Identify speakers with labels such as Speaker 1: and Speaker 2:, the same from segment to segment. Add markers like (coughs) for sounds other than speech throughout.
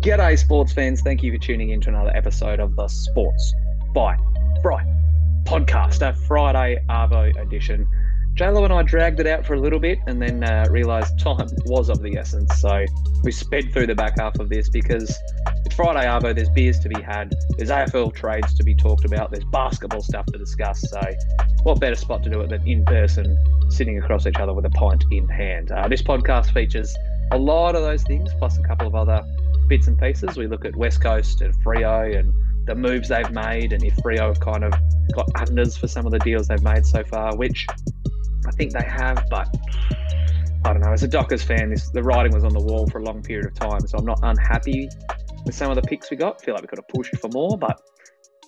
Speaker 1: G'day, sports fans. Thank you for tuning in to another episode of the Sports by Fry podcast, a Friday Arvo edition. JLo and I dragged it out for a little bit and then uh, realised time (laughs) was of the essence. So we sped through the back half of this because it's Friday Arvo, there's beers to be had, there's AFL trades to be talked about, there's basketball stuff to discuss. So what better spot to do it than in person, sitting across each other with a pint in hand? Uh, this podcast features a lot of those things, plus a couple of other bits and pieces. We look at West Coast and Freo and the moves they've made, and if Freo have kind of got unders for some of the deals they've made so far, which I think they have, but I don't know. As a Dockers fan, this the writing was on the wall for a long period of time, so I'm not unhappy with some of the picks we got. feel like we could have pushed for more, but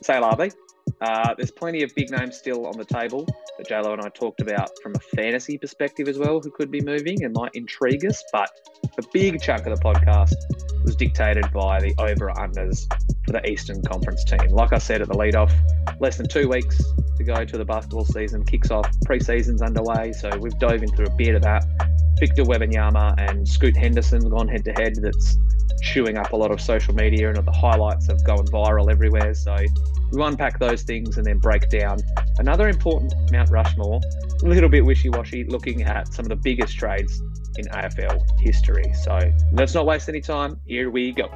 Speaker 1: say RB. Uh, there's plenty of big names still on the table that JLo and I talked about from a fantasy perspective as well, who could be moving and might intrigue us. But a big chunk of the podcast was dictated by the over unders for the Eastern Conference team. Like I said at the lead off, less than two weeks to go to the basketball season kicks off. Pre-season's underway, so we've dove into a bit of that. Victor Wembanyama and Scoot Henderson gone head to head. That's chewing up a lot of social media, and the highlights have gone viral everywhere. So we unpack those things and then break down another important Mount Rushmore, a little bit wishy-washy, looking at some of the biggest trades in AFL history. So let's not waste any time. Here we go.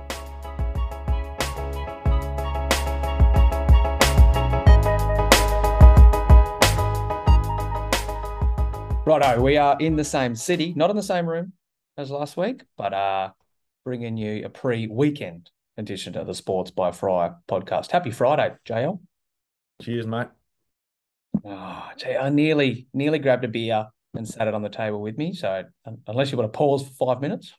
Speaker 1: Righto, we are in the same city, not in the same room as last week, but uh, bringing you a pre-weekend edition of the Sports by Fry podcast. Happy Friday, JL.
Speaker 2: Cheers, mate.
Speaker 1: Oh, gee, I nearly nearly grabbed a beer and sat it on the table with me. So unless you want to pause for five minutes.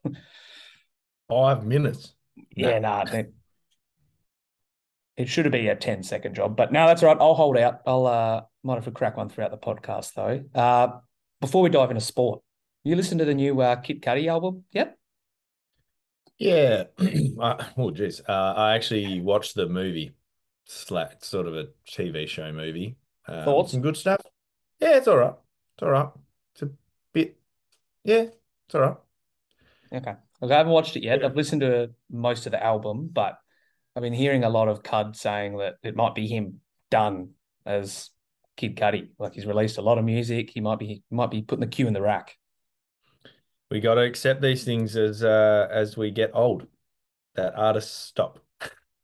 Speaker 2: five minutes.
Speaker 1: Yeah, no. Nah, it should be a 10 second job, but no, that's all right. I'll hold out. I'll uh might have to crack one throughout the podcast though. Uh before we dive into sport, you listen to the new uh, Kid Cudi album yet?
Speaker 2: Yeah. (clears throat) oh, geez. Uh, I actually watched the movie. Slack, sort of a TV show movie. Um,
Speaker 1: Thoughts?
Speaker 2: Some good stuff. Yeah, it's all right. It's all right. It's a bit. Yeah, it's all right.
Speaker 1: Okay. Look, I haven't watched it yet. Yeah. I've listened to most of the album, but I've been hearing a lot of Cud saying that it might be him done as Kid Cudi. Like he's released a lot of music. He might be might be putting the cue in the rack
Speaker 2: we got to accept these things as uh, as we get old. That artists stop.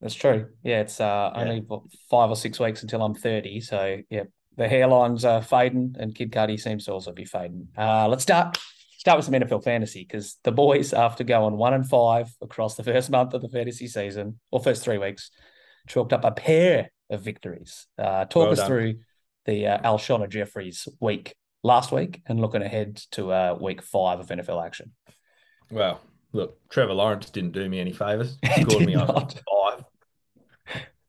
Speaker 1: That's true. Yeah, it's uh, yeah. only five or six weeks until I'm 30. So yeah, the hairlines are fading, and Kid Cudi seems to also be fading. Uh, let's start start with some NFL fantasy because the boys, after going one and five across the first month of the fantasy season or first three weeks, chalked up a pair of victories. Uh, talk well us done. through the uh, Alshon Jeffery week last week and looking ahead to uh, week five of NFL action?
Speaker 2: Well, look, Trevor Lawrence didn't do me any favors. (laughs) Scored me on five.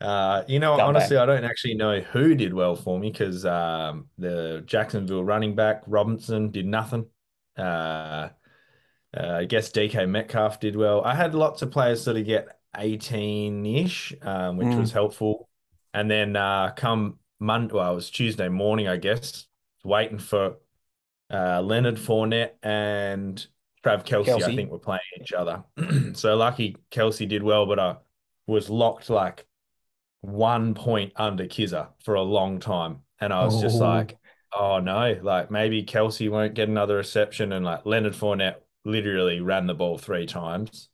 Speaker 2: Uh, you know, honestly, back. I don't actually know who did well for me because um, the Jacksonville running back Robinson did nothing. Uh, uh, I guess DK Metcalf did well. I had lots of players sort of get 18 ish, um, which mm. was helpful. And then uh, come Monday, well, it was Tuesday morning, I guess waiting for uh, Leonard Fournette and Trav Kelsey, Kelce. I think, were playing each other. (clears throat) so lucky Kelce did well, but I was locked like one point under Kizza for a long time. And I was oh. just like, oh no, like maybe Kelce won't get another reception. And like Leonard Fournette literally ran the ball three times.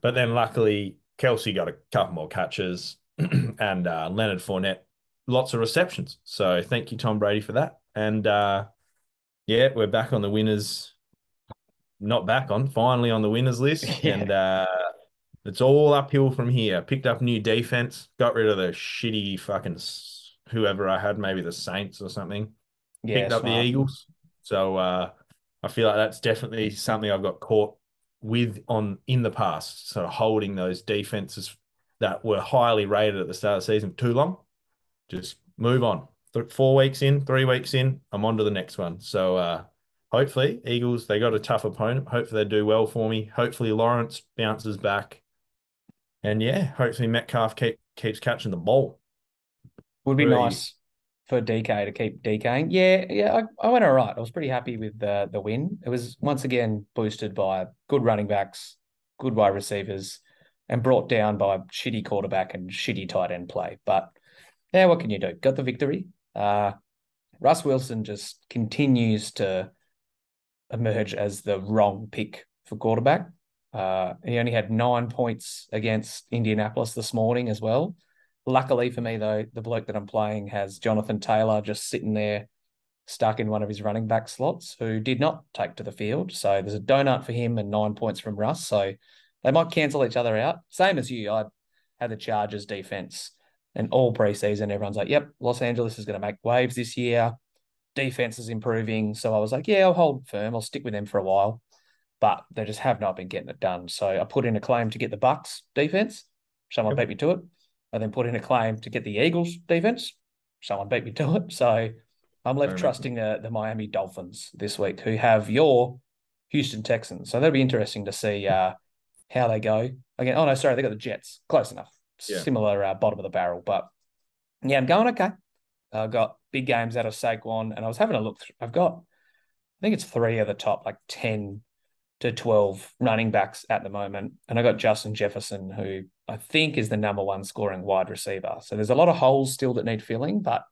Speaker 2: But then luckily, Kelce got a couple more catches (clears throat) and uh, Leonard Fournette lots of receptions. So thank you, Tom Brady, for that. And uh, yeah, we're back on the winners. Not back on, finally on the winners list. (laughs) Yeah. And uh, it's all uphill from here. Picked up new defense, got rid of the shitty fucking whoever I had, maybe the Saints or something. Yeah, Picked smart. up the Eagles. So uh, I feel like that's definitely something I've got caught with on in the past, sort of holding those defenses that were highly rated at the start of the season too long. Just move on th- four weeks in, three weeks in, I'm on to the next one. So uh, hopefully, Eagles, they got a tough opponent. Hopefully, they do well for me. Hopefully, Lawrence bounces back. And yeah, hopefully, Metcalf keep, keeps catching the ball.
Speaker 1: Would be Pretty... nice for DK to keep DKing. Yeah, yeah, I, I went all right. I was pretty happy with the the win. It was once again boosted by good running backs, good wide receivers, and brought down by shitty quarterback and shitty tight end play. But now, what can you do? Got the victory. Uh, Russ Wilson just continues to emerge as the wrong pick for quarterback. Uh, he only had nine points against Indianapolis this morning as well. Luckily for me, though, the bloke that I'm playing has Jonathan Taylor just sitting there stuck in one of his running back slots who did not take to the field. So there's a donut for him and nine points from Russ. So they might cancel each other out. Same as you. I had the Chargers defense and all preseason, everyone's like, yep, Los Angeles is going to make waves this year. Defense is improving. So I was like, yeah, I'll hold firm. I'll stick with them for a while. But they just have not been getting it done. So I put in a claim to get the Bucks defense. Someone yep. beat me to it. I then put in a claim to get the Eagles defense. Someone beat me to it. So I'm left trusting the, the Miami Dolphins this week, who have your Houston Texans. So that'll be interesting to see uh, how they go. Again, oh no, sorry, they got the Jets. Close enough yeah. similar uh, bottom of the barrel. But yeah, I'm going okay. I've got big games out of Saquon, and I was having a look. Through, I've got, I think it's three of the top like ten to twelve running backs at the moment, and I got Justin Jefferson, who I think is the number one scoring wide receiver. So there's a lot of holes still that need filling, but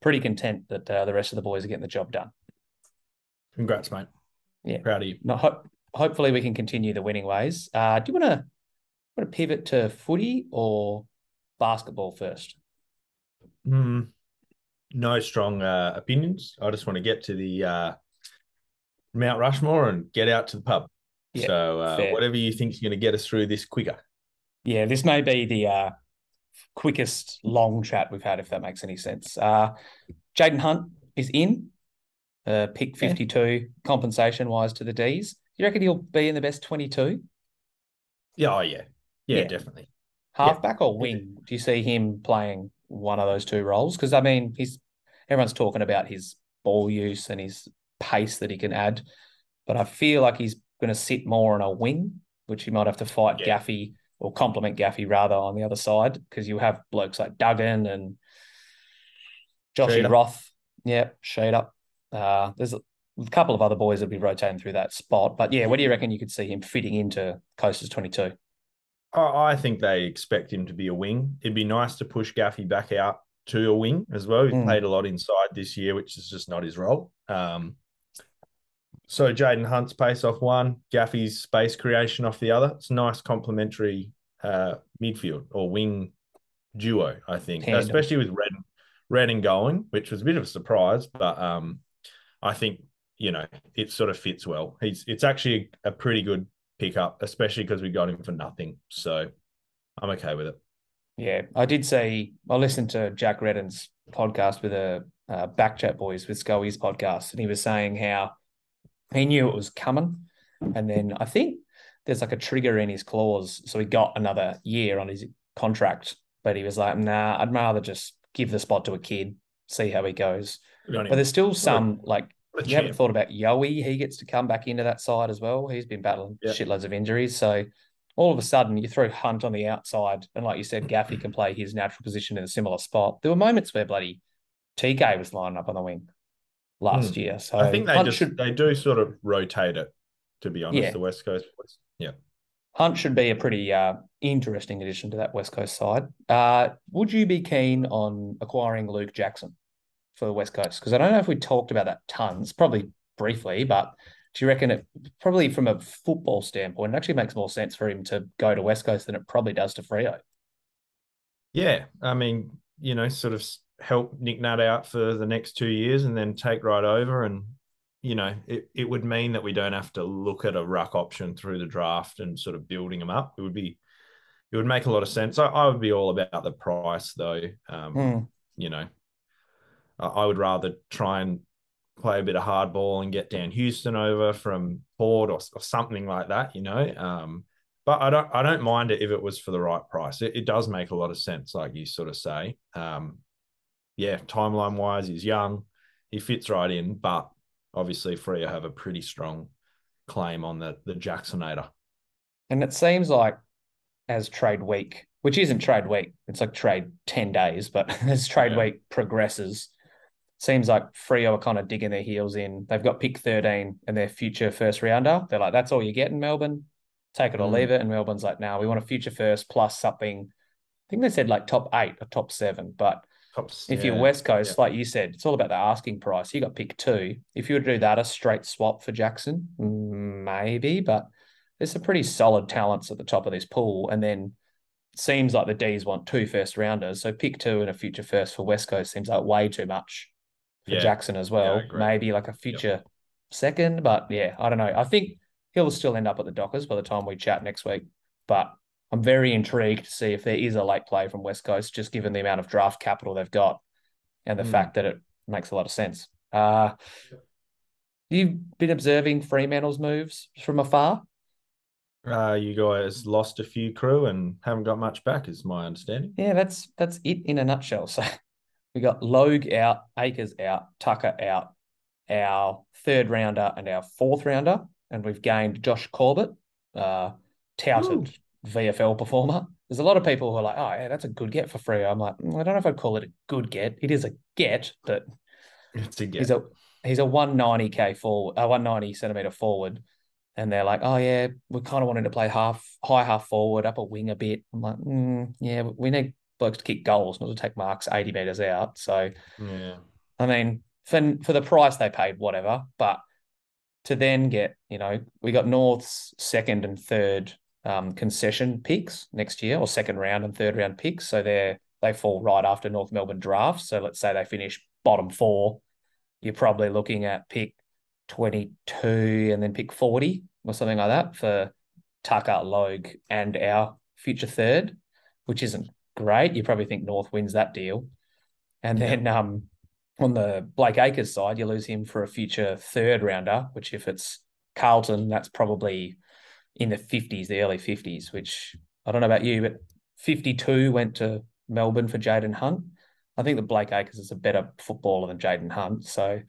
Speaker 1: pretty content that uh, the rest of the boys are getting the job done.
Speaker 2: Congrats, mate.
Speaker 1: Yeah,
Speaker 2: proud of you.
Speaker 1: No, ho- hopefully we can continue the winning ways. Uh, do you want to want to pivot to footy or basketball first?
Speaker 2: Mm, no strong uh, opinions. I just want to get to the uh, Mount Rushmore and get out to the pub. Yeah, so uh, whatever you think is going to get us through this quicker.
Speaker 1: Yeah, this may be the uh, quickest long chat we've had, if that makes any sense. Uh, Jayden Hunt is in, uh, pick 52 yeah. compensation wise to the D's. You reckon he'll be in the best 22?
Speaker 2: Yeah, oh, yeah. Yeah, yeah. definitely.
Speaker 1: Halfback yeah. or wing? Do you see him playing one of those two roles? Because I mean, he's everyone's talking about his ball use and his pace that he can add, but I feel like he's going to sit more on a wing, which he might have to fight yeah. Gaffey or complement Gaffy rather on the other side because you have blokes like Duggan and Joshy Roth. Yeah, shade up. Uh, there's a, a couple of other boys that'll be rotating through that spot. But yeah, where do you reckon you could see him fitting into Coasters 22?
Speaker 2: I think they expect him to be a wing. It'd be nice to push Gaffey back out to a wing as well. He's mm. played a lot inside this year, which is just not his role. Um, so Jayden Hunt's pace off one, Gaffey's space creation off the other. It's a nice complementary uh, midfield or wing duo, I think, Tandem. especially with Red, Redden going, which was a bit of a surprise, but um, I think you know it sort of fits well. He's it's actually a pretty good pick up, especially because we got him for nothing. So I'm okay with it.
Speaker 1: Yeah, I did say I listened to Jack Redden's podcast with a uh, Backchat Boys with Scully's podcast, and he was saying how he knew it was coming, and then I think there's like a trigger in his clause, so he got another year on his contract, but he was like, "Nah, I'd rather just give the spot to a kid, see how he goes." But there's still some like you haven't thought about Yowie. He gets to come back into that side as well. He's been battling yep. shitloads of injuries. So all of a sudden you throw Hunt on the outside, and like you said, Gaffey can play his natural position in a similar spot. There were moments where bloody TK was lining up on the wing last hmm. year. So
Speaker 2: I think they Hunt just should... they do sort of rotate it, to be honest, yeah. the West Coast. Yeah.
Speaker 1: Hunt should be a pretty uh, interesting addition to that West Coast side. Uh, would you be keen on acquiring Luke Jackson? For the West Coast? Because I don't know if we talked about that tons, probably briefly, but do you reckon it probably from a football standpoint, it actually makes more sense for him to go to West Coast than it probably does to Freo?
Speaker 2: Yeah. I mean, you know, sort of help Nick Nat out for the next two years and then take right over. And, you know, it, it would mean that we don't have to look at a ruck option through the draft and sort of building them up. It would be, it would make a lot of sense. I, I would be all about the price though. Um, mm. You know, I would rather try and play a bit of hardball and get Dan Houston over from Port or, or something like that, you know. Um, but I don't I don't mind it if it was for the right price. It, it does make a lot of sense, like you sort of say. Um, yeah, timeline wise, he's young, he fits right in, but obviously Freo have a pretty strong claim on the the Jacksonator.
Speaker 1: And it seems like as trade week, which isn't trade week, it's like trade 10 days, but (laughs) as trade yeah. week progresses, seems like Freo are kind of digging their heels in. They've got pick 13 and their future first rounder. They're like, that's all you get in Melbourne. take it or mm. leave it. And Melbourne's like, now we want a future first plus something. I think they said like top eight or top seven. But Tops, if yeah, you're West Coast, yeah. like you said, it's all about the asking price. You got pick two. If you were to do that, a straight swap for Jackson, maybe, but there's some pretty solid talents at the top of this pool. And then seems like the D's want two first rounders. So pick two and a future first for West Coast seems like way too much for yeah. Jackson as well. Maybe like a future yep. second, but yeah, I don't know. I think he'll still end up at the Dockers by the time we chat next week. But I'm very intrigued to see if there is a late play from West Coast, just given the amount of draft capital they've got and the mm. fact that it makes a lot of sense. Uh, you've been observing Fremantle's moves from afar.
Speaker 2: Uh, you guys lost a few crew and haven't got much back, is my understanding.
Speaker 1: Yeah, that's that's it in a nutshell. (laughs) So we got Logue out, Acres out, Tucker out, our third rounder and our fourth rounder, and we've gained Josh Corbett, uh, touted Ooh. VFL performer. There's a lot of people who are like, "Oh, yeah, that's a good get for free." I'm like, mm, I don't know if I'd call it a good get. It is a get, but
Speaker 2: it's a get.
Speaker 1: He's a he's a 190k forward, a 190 centimeter forward and they're like, "Oh yeah, we're kind of wanted to play half high half forward, up a wing a bit." I'm like, mm, "Yeah, we need blokes to kick goals, not to take marks eighty meters out." So,
Speaker 2: yeah, I
Speaker 1: mean, for for the price they paid, whatever. But to then get, you know, we got North's second and third um, concession picks next year, or second round and third round picks. So they're they fall right after North Melbourne draft. So let's say they finish bottom four, you're probably looking at pick 22 and then pick 40 or something like that for Tucker, Logue, and our future third, which isn't great. You probably think North wins that deal. And then um, on the Blake Acres side, you lose him for a future third rounder, which if it's Carlton, that's probably in the 50s, the early 50s, which I don't know about you, but 52 went to Melbourne for Jayden Hunt. I think that Blake Acres is a better footballer than Jayden Hunt. So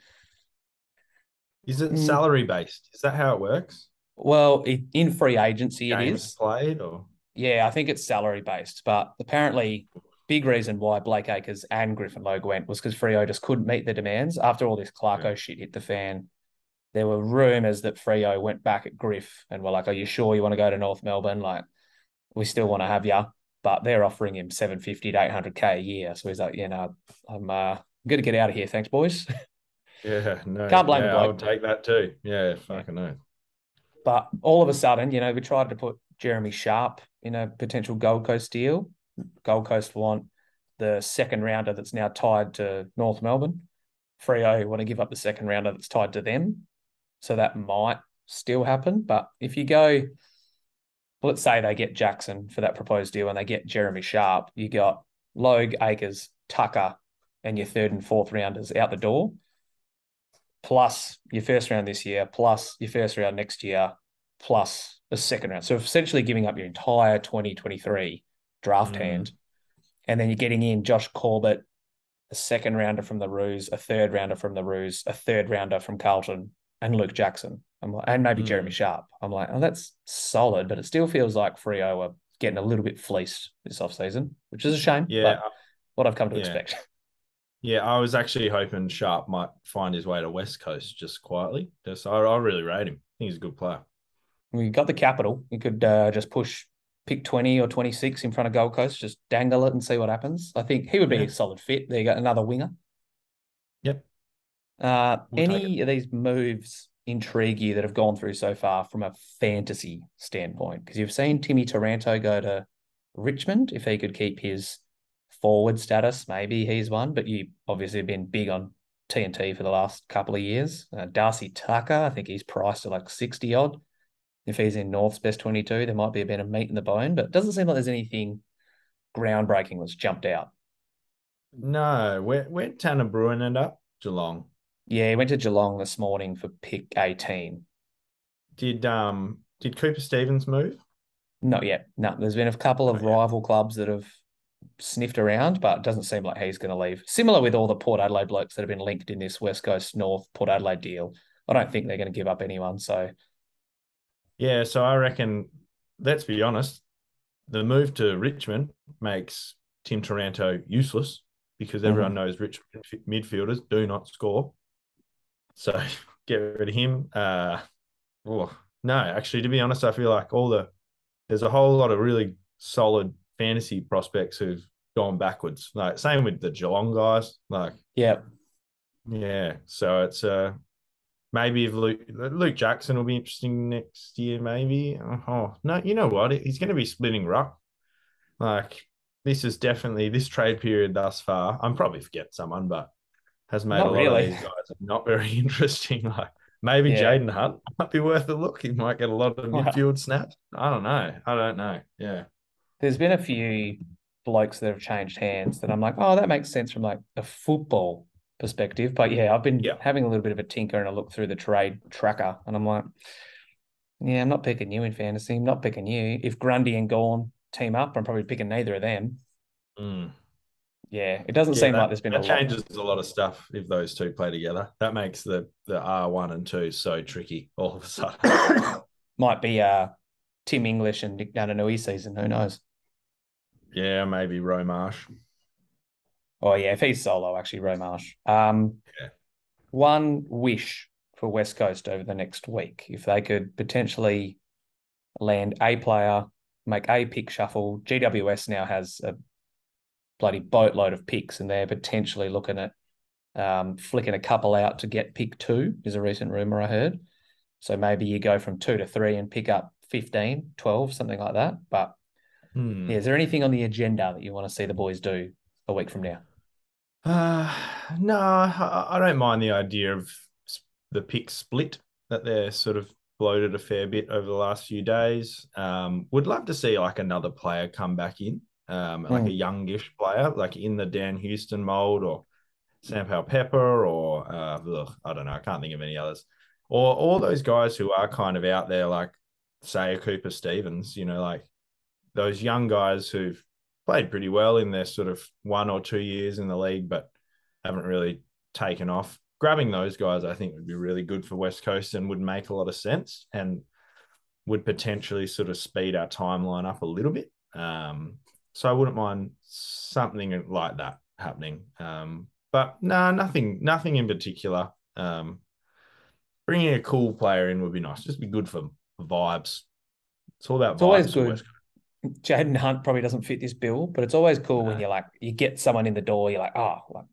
Speaker 2: is it mm. salary based? Is that how it works?
Speaker 1: Well, it, in free agency, Games it is
Speaker 2: played, or
Speaker 1: yeah, I think it's salary based. But apparently, big reason why Blake Acres and Griffin Logue went was because Freo just couldn't meet the demands after all this Clarko yeah. shit hit the fan. There were rumours that Freo went back at Griff and were like, "Are you sure you want to go to North Melbourne? Like, we still want to have you." But they're offering him seven fifty to eight hundred k a year. So he's like, "You know, I'm uh, going to get out of here. Thanks, boys." (laughs)
Speaker 2: Yeah, no,
Speaker 1: can't blame
Speaker 2: yeah,
Speaker 1: the bloke.
Speaker 2: I would take that too. Yeah, fucking yeah. know.
Speaker 1: But all of a sudden, you know, we tried to put Jeremy Sharp in a potential Gold Coast deal. Gold Coast want the second rounder that's now tied to North Melbourne. Freo want to give up the second rounder that's tied to them. So that might still happen. But if you go, let's say they get Jackson for that proposed deal and they get Jeremy Sharp, you got Logue, Acres, Tucker, and your third and fourth rounders out the door plus your first round this year, plus your first round next year, plus a second round. So essentially giving up your entire 2023 draft mm. hand. And then you're getting in Josh Corbett, a second rounder from the Roos, a third rounder from the Roos, a third rounder from Carlton, and Luke Jackson. I'm like, and maybe mm. Jeremy Sharp. I'm like, oh, that's solid, but it still feels like Freo are getting a little bit fleeced this offseason, which is a shame.
Speaker 2: Yeah.
Speaker 1: what I've come to
Speaker 2: yeah.
Speaker 1: expect. (laughs)
Speaker 2: Yeah, I was actually hoping Sharp might find his way to West Coast just quietly. Just, I, I really rate him. I think he's a good player.
Speaker 1: We got the capital. You could uh, just push pick 20 or 26 in front of Gold Coast, just dangle it and see what happens. I think he would be yeah. a solid fit. There you go, another winger.
Speaker 2: Yep.
Speaker 1: Uh, we'll any of these moves intrigue you that have gone through so far from a fantasy standpoint? Because you've seen Timmy Taranto go to Richmond if he could keep his forward status, maybe he's one, but you obviously have been big on TNT for the last couple of years. Uh, Darcy Tucker, I think he's priced at like 60 odd. If he's in North's best 22, there might be a bit of meat in the bone, but it doesn't seem like there's anything groundbreaking that's jumped out.
Speaker 2: No, where where Tanner Bruhn end up? Geelong.
Speaker 1: Yeah, he went to Geelong this morning for pick 18.
Speaker 2: Did um did Cooper Stephens move?
Speaker 1: Not yet. No, there's been a couple of rival clubs that have sniffed around, but it doesn't seem like he's going to leave. Similar with all the Port Adelaide blokes that have been linked in this West Coast North Port Adelaide deal. I don't think they're going to give up anyone. So,
Speaker 2: yeah, so I reckon, let's be honest, the move to Richmond makes Tim Taranto useless because everyone mm-hmm. knows Richmond midfielders do not score. So (laughs) get rid of him. Uh, oh, No, actually, to be honest, I feel like all the there's a whole lot of really solid fantasy prospects who've gone backwards. Like same with the Geelong guys. Like
Speaker 1: yeah,
Speaker 2: yeah. So it's uh maybe if Luke Luke Jackson will be interesting next year. Maybe oh no, you know what? He's going to be splitting ruck. Like this is definitely this trade period thus far. I'm probably forgetting someone, but has made not a lot really. of these guys (laughs) not very interesting. Like maybe yeah. Jayden Hunt might be worth a look. He might get a lot of midfield snaps. I don't know. I don't know. Yeah.
Speaker 1: There's been a few blokes that have changed hands that I'm like, oh, that makes sense from like a football perspective. But yeah, I've been yeah. having a little bit of a tinker and a look through the trade tracker, and I'm like, yeah, I'm not picking you in fantasy. I'm not picking you. If Grundy and Gawn team up, I'm probably picking neither of them.
Speaker 2: Mm.
Speaker 1: Yeah, it doesn't yeah, seem
Speaker 2: that,
Speaker 1: like there's been
Speaker 2: that
Speaker 1: a
Speaker 2: changes
Speaker 1: lot.
Speaker 2: a lot of stuff if those two play together. That makes the the R one and two so tricky all of a sudden. (coughs)
Speaker 1: Might be uh Tim English and Nick Naitanui season. Who knows?
Speaker 2: Yeah, maybe Romarsh.
Speaker 1: Oh yeah, if he's solo, actually, Romarsh. Um,
Speaker 2: yeah.
Speaker 1: One wish for West Coast over the next week, if they could potentially land a player, make a pick shuffle. GWS now has a bloody boatload of picks, and they're potentially looking at um, flicking a couple out to get pick two. Is a recent rumor I heard. So maybe you go from two to three and pick up 15, 12, something like that. But
Speaker 2: hmm.
Speaker 1: yeah, is there anything on the agenda that you want to see the boys do a week from now?
Speaker 2: Uh, no, I, I don't mind the idea of the pick split that they're sort of bloated a fair bit over the last few days. Um, would love to see like another player come back in, um, like mm. a youngish player, like in the Dan Houston mold or Sam Powell Pepper or uh, ugh, I don't know, I can't think of any others. Or all those guys who are kind of out there, like say a Cooper Stephens, you know, like those young guys who've played pretty well in their sort of one or two years in the league, but haven't really taken off. Grabbing those guys, I think, would be really good for West Coast and would make a lot of sense and would potentially sort of speed our timeline up a little bit. Um, so I wouldn't mind something like that happening. Um, but no, nah, nothing, nothing in particular. Um, bringing a cool player in would be nice. Just be good for vibes. It's all about
Speaker 1: it's always good. Jayden Hunt probably doesn't fit this bill, but it's always cool no. when you're like you get someone in the door, you're like, oh, like,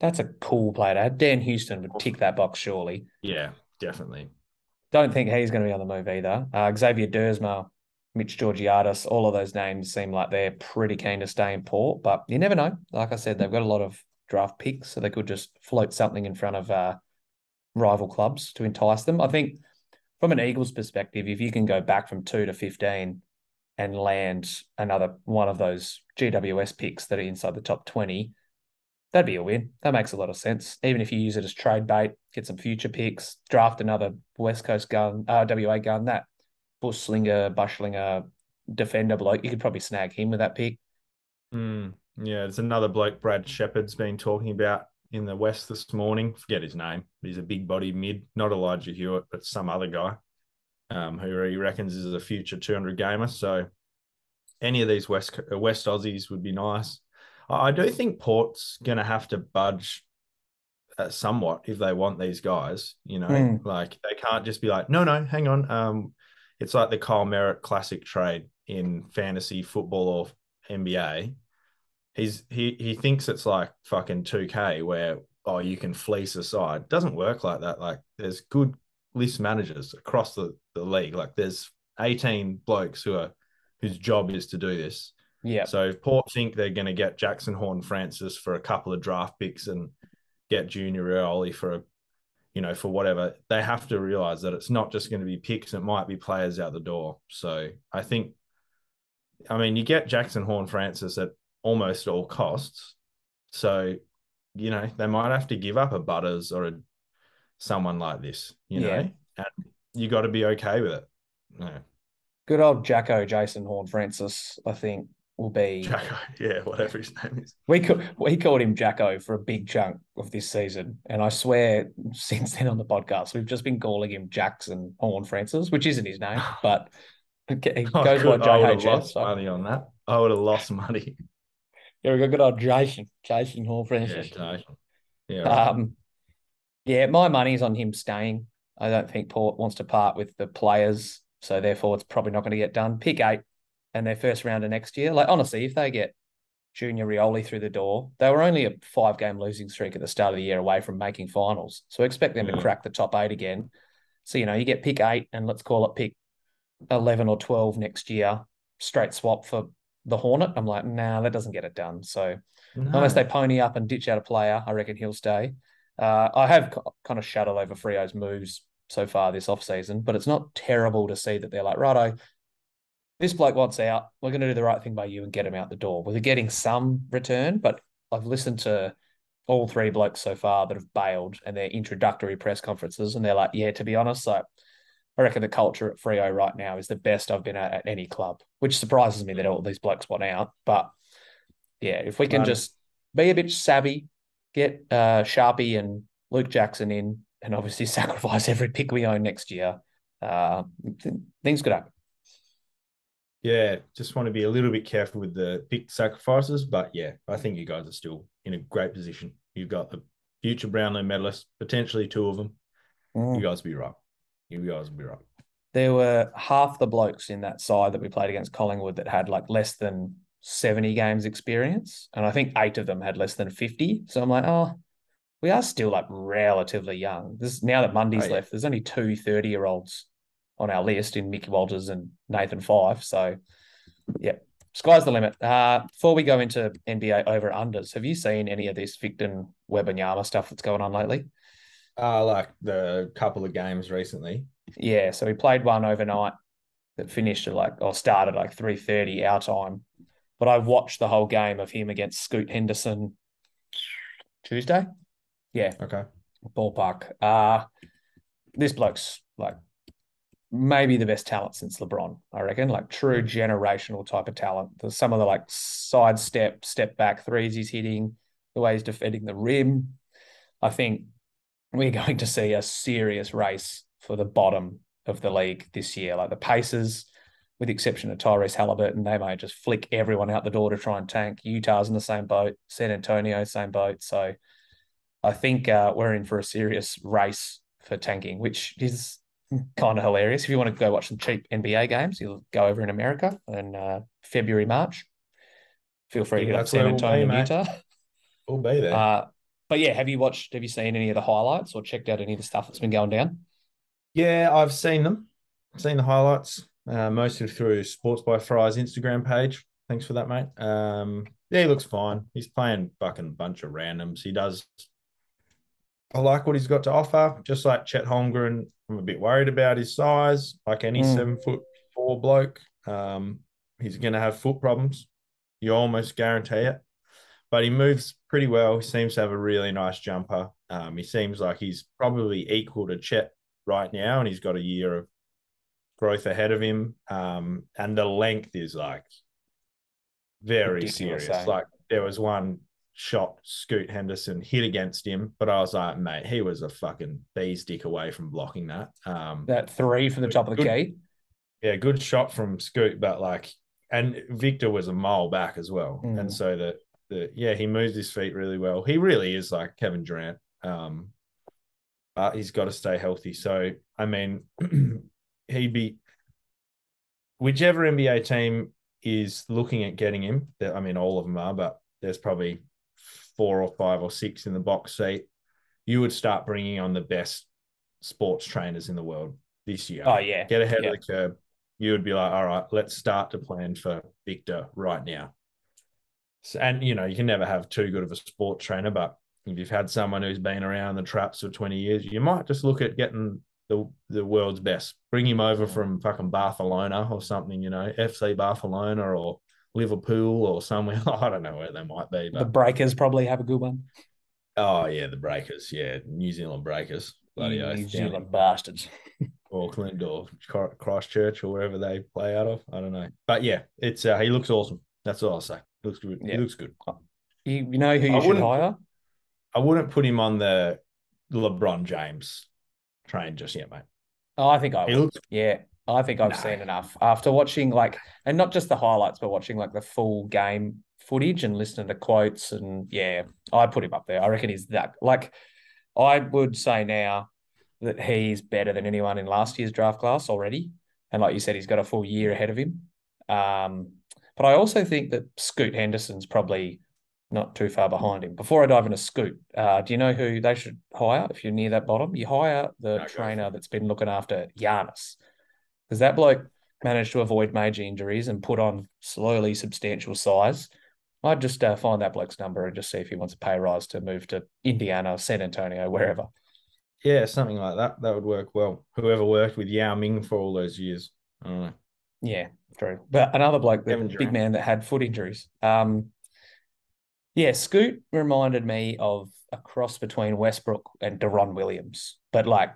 Speaker 1: that's a cool player to have. Dan Houston would tick that box surely.
Speaker 2: Yeah, definitely.
Speaker 1: Don't think he's going to be on the move either. Uh, Xavier Duursma, Mitch Georgiades, all of those names seem like they're pretty keen to stay in port, but you never know. Like I said, they've got a lot of draft picks, so they could just float something in front of uh, rival clubs to entice them. I think from an Eagles perspective, if you can go back from two to 15 and land another one of those GWS picks that are inside the top 20, that'd be a win. That makes a lot of sense. Even if you use it as trade bait, get some future picks, draft another West Coast gun, uh, WA gun, that bush slinger, bushlinger, defender bloke, you could probably snag him with that pick.
Speaker 2: Mm, yeah, there's another bloke Brad Sheppard's been talking about in the West this morning. Forget his name. He's a big body mid, not Elijah Hewett, but some other guy um, who he reckons is a future 200 gamer. So any of these West uh, West Aussies would be nice. I do think Port's going to have to budge uh, somewhat if they want these guys. You know, mm. like they can't just be like, no, no, hang on. Um, it's like the Kyle Merritt classic trade in fantasy football or NBA. He's he he thinks it's like fucking 2K where oh you can fleece a side. Doesn't work like that. Like there's good list managers across the, the league. Like there's 18 blokes who are whose job is to do this.
Speaker 1: Yeah.
Speaker 2: So if Port think they're going to get Jackson Horne Francis for a couple of draft picks and get Junior Rioli for a, you know, for whatever, they have to realize that it's not just going to be picks. It might be players out the door. So I think, I mean, you get Jackson Horne Francis at almost all costs. So, you know, they might have to give up a Butters or a someone like this, you yeah. know, and you got to be okay with it. No.
Speaker 1: Good old Jacko Jason Horne Francis, I think, will be
Speaker 2: Jacko, (laughs) yeah, whatever his name is.
Speaker 1: We could we called him Jacko for a big chunk of this season, and I swear (laughs) since then on the podcast we've just been calling him Jackson Horne Francis, which isn't his name, (laughs) but he goes by JHF.
Speaker 2: Lost so. money on that. I would have lost money.
Speaker 1: Yeah, we got good old Jason, Jason Horne Francis.
Speaker 2: Yeah, Jason. Yeah.
Speaker 1: Right. Um, yeah, my money's on him staying. I don't think Port wants to part with the players, so therefore it's probably not going to get done. Pick eight and their first round of next year. Like honestly, if they get Junior Rioli through the door, they were only a five game losing streak at the start of the year away from making finals. So expect them to mm. crack the top eight again. So you know you get pick eight and let's call it pick eleven or twelve next year, straight swap for the Hornet. I'm like, nah, that doesn't get it done. So no. unless they pony up and ditch out a player, I reckon he'll stay. Uh, I have kind of shadowed over Freo's moves so far this off season, but it's not terrible to see that they're like, righto, this bloke wants out. We're going to do the right thing by you and get him out the door. We're getting some return, but I've listened to all three blokes so far that have bailed and their introductory press conferences, and they're like, yeah, to be honest, like I reckon the culture at Freo right now is the best I've been at at any club, which surprises me that all these blokes want out. But yeah, if we can right. just be a bit savvy, get uh, Sharpie and Luke Jackson in, and obviously (laughs) sacrifice every pick we own next year, uh, th- things could happen.
Speaker 2: Yeah, just want to be a little bit careful with the pick sacrifices, but yeah, I think you guys are still in a great position. You've got the future Brownlow medalists, potentially two of them. Mm. You guys will be right. You guys will be right.
Speaker 1: There were half the blokes in that side that we played against Collingwood that had like less than 70 games experience. And I think eight of them had less than 50. So I'm like, oh, we are still like relatively young. This now that Mundy's oh, yeah. left, there's only two 30 year olds on our list in Mickey Walters and Nathan Fyfe. So yeah, sky's the limit. Uh, before we go into NBA over unders, have you seen any of this Victor Wembanyama stuff that's going on lately?
Speaker 2: Uh, like the couple of games recently.
Speaker 1: Yeah, so we played one overnight that finished at like or started like three thirty our time, but I watched the whole game of him against Scoot Henderson Tuesday. Yeah.
Speaker 2: Okay.
Speaker 1: Ballpark. Uh this bloke's like maybe the best talent since LeBron, I reckon. Like true generational type of talent. There's some of the like side step, step back threes he's hitting, the way he's defending the rim. I think we're (laughs) going to see a serious race for the bottom of the league this year. Like the Pacers, with the exception of Tyrese Halliburton, they may just flick everyone out the door to try and tank. Utah's in the same boat, San Antonio, same boat. So I think uh, we're in for a serious race for tanking, which is (laughs) kind of hilarious. If you want to go watch some cheap NBA games, you'll go over in America in uh, February, March. Feel free to go to San Antonio, we'll be, Utah. (laughs)
Speaker 2: We'll be there.
Speaker 1: Uh, but yeah, have you watched? Have you seen any of the highlights or checked out any of the stuff that's been going down?
Speaker 2: Yeah, I've seen them. I've seen the highlights, uh, mostly through Sports by Fry's Instagram page. Thanks for that, mate. Um, yeah, he looks fine. He's playing fucking bunch of randoms. He does. I like what he's got to offer. Just like Chet Holmgren, I'm a bit worried about his size. Like any mm. seven foot four bloke, um, he's going to have foot problems. You almost guarantee it but he moves pretty well. He seems to have a really nice jumper. Um, he seems like he's probably equal to Chet right now, and he's got a year of growth ahead of him. Um, and the length is like very Ridiculous, serious. Eh? Like there was one shot Scoot Henderson hit against him, but I was like, mate, he was a fucking bee's dick away from blocking that. Um,
Speaker 1: that three from the top of the key.
Speaker 2: Yeah, good shot from Scoot, but like, and Victor was a mile back as well, mm. and so that the yeah, he moves his feet really well. He really is like Kevin Durant. Um, but he's got to stay healthy. So I mean, (clears throat) he be whichever NBA team is looking at getting him. I mean, all of them are, but there's probably four or five or six in the box seat. You would start bringing on the best sports trainers in the world this year.
Speaker 1: Oh yeah,
Speaker 2: get ahead yeah. of the curve. You would be like, all right, let's start to plan for Victor right now and you know you can never have too good of a sports trainer but if you've had someone who's been around the traps for 20 years you might just look at getting the the world's best. Bring him over from fucking barcelona or something you know fc barcelona or liverpool or somewhere. (laughs) I don't know where they might be
Speaker 1: but the breakers probably have a good one.
Speaker 2: Oh yeah the breakers yeah. New zealand breakers
Speaker 1: bloody new oath, zealand bastards. (laughs)
Speaker 2: Auckland or christchurch or wherever they play out of i don't know. But yeah it's uh, he looks awesome. That's all i'll say. Looks good. Yeah. He looks good.
Speaker 1: You, you know who you I should hire?
Speaker 2: I wouldn't put him on the LeBron James train just yet, mate.
Speaker 1: Oh, I think I would. Looks... Yeah, I think I've no. seen enough after watching like, and not just the highlights, but watching like the full game footage and listening to quotes. And yeah, I put him up there. I reckon he's that. Like, I would say now that he's better than anyone in last year's draft class already. And like you said, he's got a full year ahead of him. Um, but I also think that Scoot Henderson's probably not too far behind him. Before I dive into Scoot, uh, do you know who they should hire if you're near that bottom? You hire the no, trainer that's been looking after Giannis. Because that bloke managed to avoid major injuries and put on slowly substantial size. I'd just uh, find that bloke's number and just see if he wants a pay rise to move to Indiana, San Antonio, wherever.
Speaker 2: Yeah, something like that. That would work well. Whoever worked with Yao Ming for all those years.
Speaker 1: Yeah, true. But another bloke, the big man that had foot injuries. Um, yeah, Scoot reminded me of a cross between Westbrook and Deron Williams, but like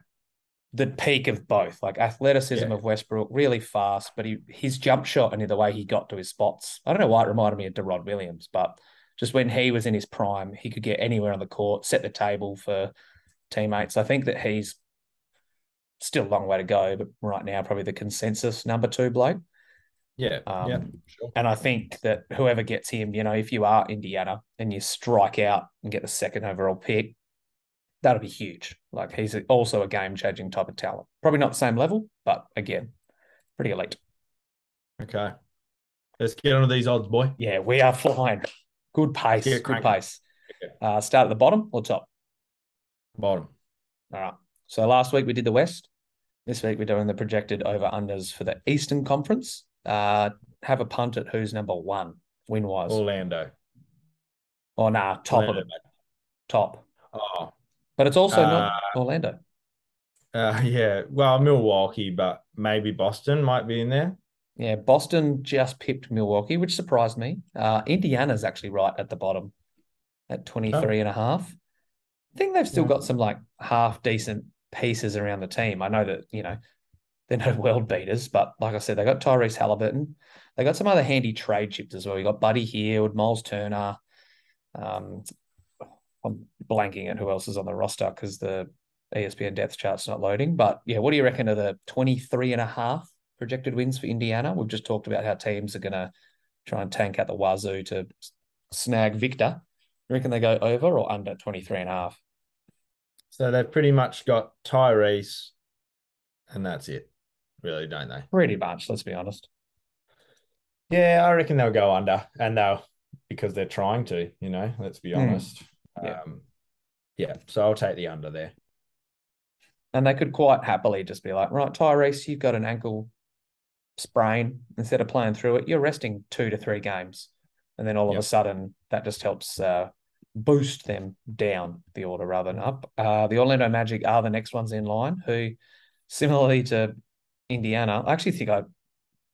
Speaker 1: the peak of both, like athleticism yeah. of Westbrook, really fast, but he his jump shot and the way he got to his spots. I don't know why it reminded me of Deron Williams, but just when he was in his prime, he could get anywhere on the court, set the table for teammates. I think that he's still a long way to go, but right now probably the consensus number two bloke.
Speaker 2: Yeah, um, yeah,
Speaker 1: sure. And I think that whoever gets him, you know, if you are Indiana and you strike out and get the second overall pick, that'll be huge. Like he's also a game changing type of talent. Probably not the same level, but again, pretty elite.
Speaker 2: Okay. Let's get on to these odds, boy.
Speaker 1: Yeah, we are flying. Good pace. Good pace. Uh, start at the bottom or top?
Speaker 2: Bottom.
Speaker 1: All right. So last week we did the West. This week we're doing the projected over unders for the Eastern Conference. Uh, have a punt at who's number one win wise.
Speaker 2: Orlando.
Speaker 1: Oh nah, top Orlando. of it. Top.
Speaker 2: Oh.
Speaker 1: But it's also uh, not Orlando.
Speaker 2: Uh, yeah. Well, Milwaukee, but maybe Boston might be in there.
Speaker 1: Yeah, Boston just pipped Milwaukee, which surprised me. Uh, Indiana's actually right at the bottom at 23 oh. and a half. I think they've still yeah. got some like half decent pieces around the team. I know that, you know, they're no (laughs) world beaters, but like I said, they got Tyrese Halliburton. They got some other handy trade chips as well. You got Buddy Hield, Myles Turner. Um, I'm blanking at who else is on the roster because the ESPN depth chart's not loading. But yeah, what do you reckon of the 23 and a half projected wins for Indiana? We've just talked about how teams are going to try and tank out the wazoo to snag Victor. You reckon they go over or under 23 and a half?
Speaker 2: So they've pretty much got Tyrese, and that's it, really, don't they?
Speaker 1: Pretty much, let's be honest.
Speaker 2: Yeah, I reckon they'll go under, and they'll because they're trying to. You know, let's be hmm. honest. Mm. Yeah. Um, yeah. So I'll take the under there.
Speaker 1: And they could quite happily just be like, right, Tyrese, you've got an ankle sprain. Instead of playing through it, you're resting two to three games, and then all yep. of a sudden that just helps uh, boost them down the order rather than up. Uh, the Orlando Magic are the next ones in line, who, similarly to Indiana, I actually think I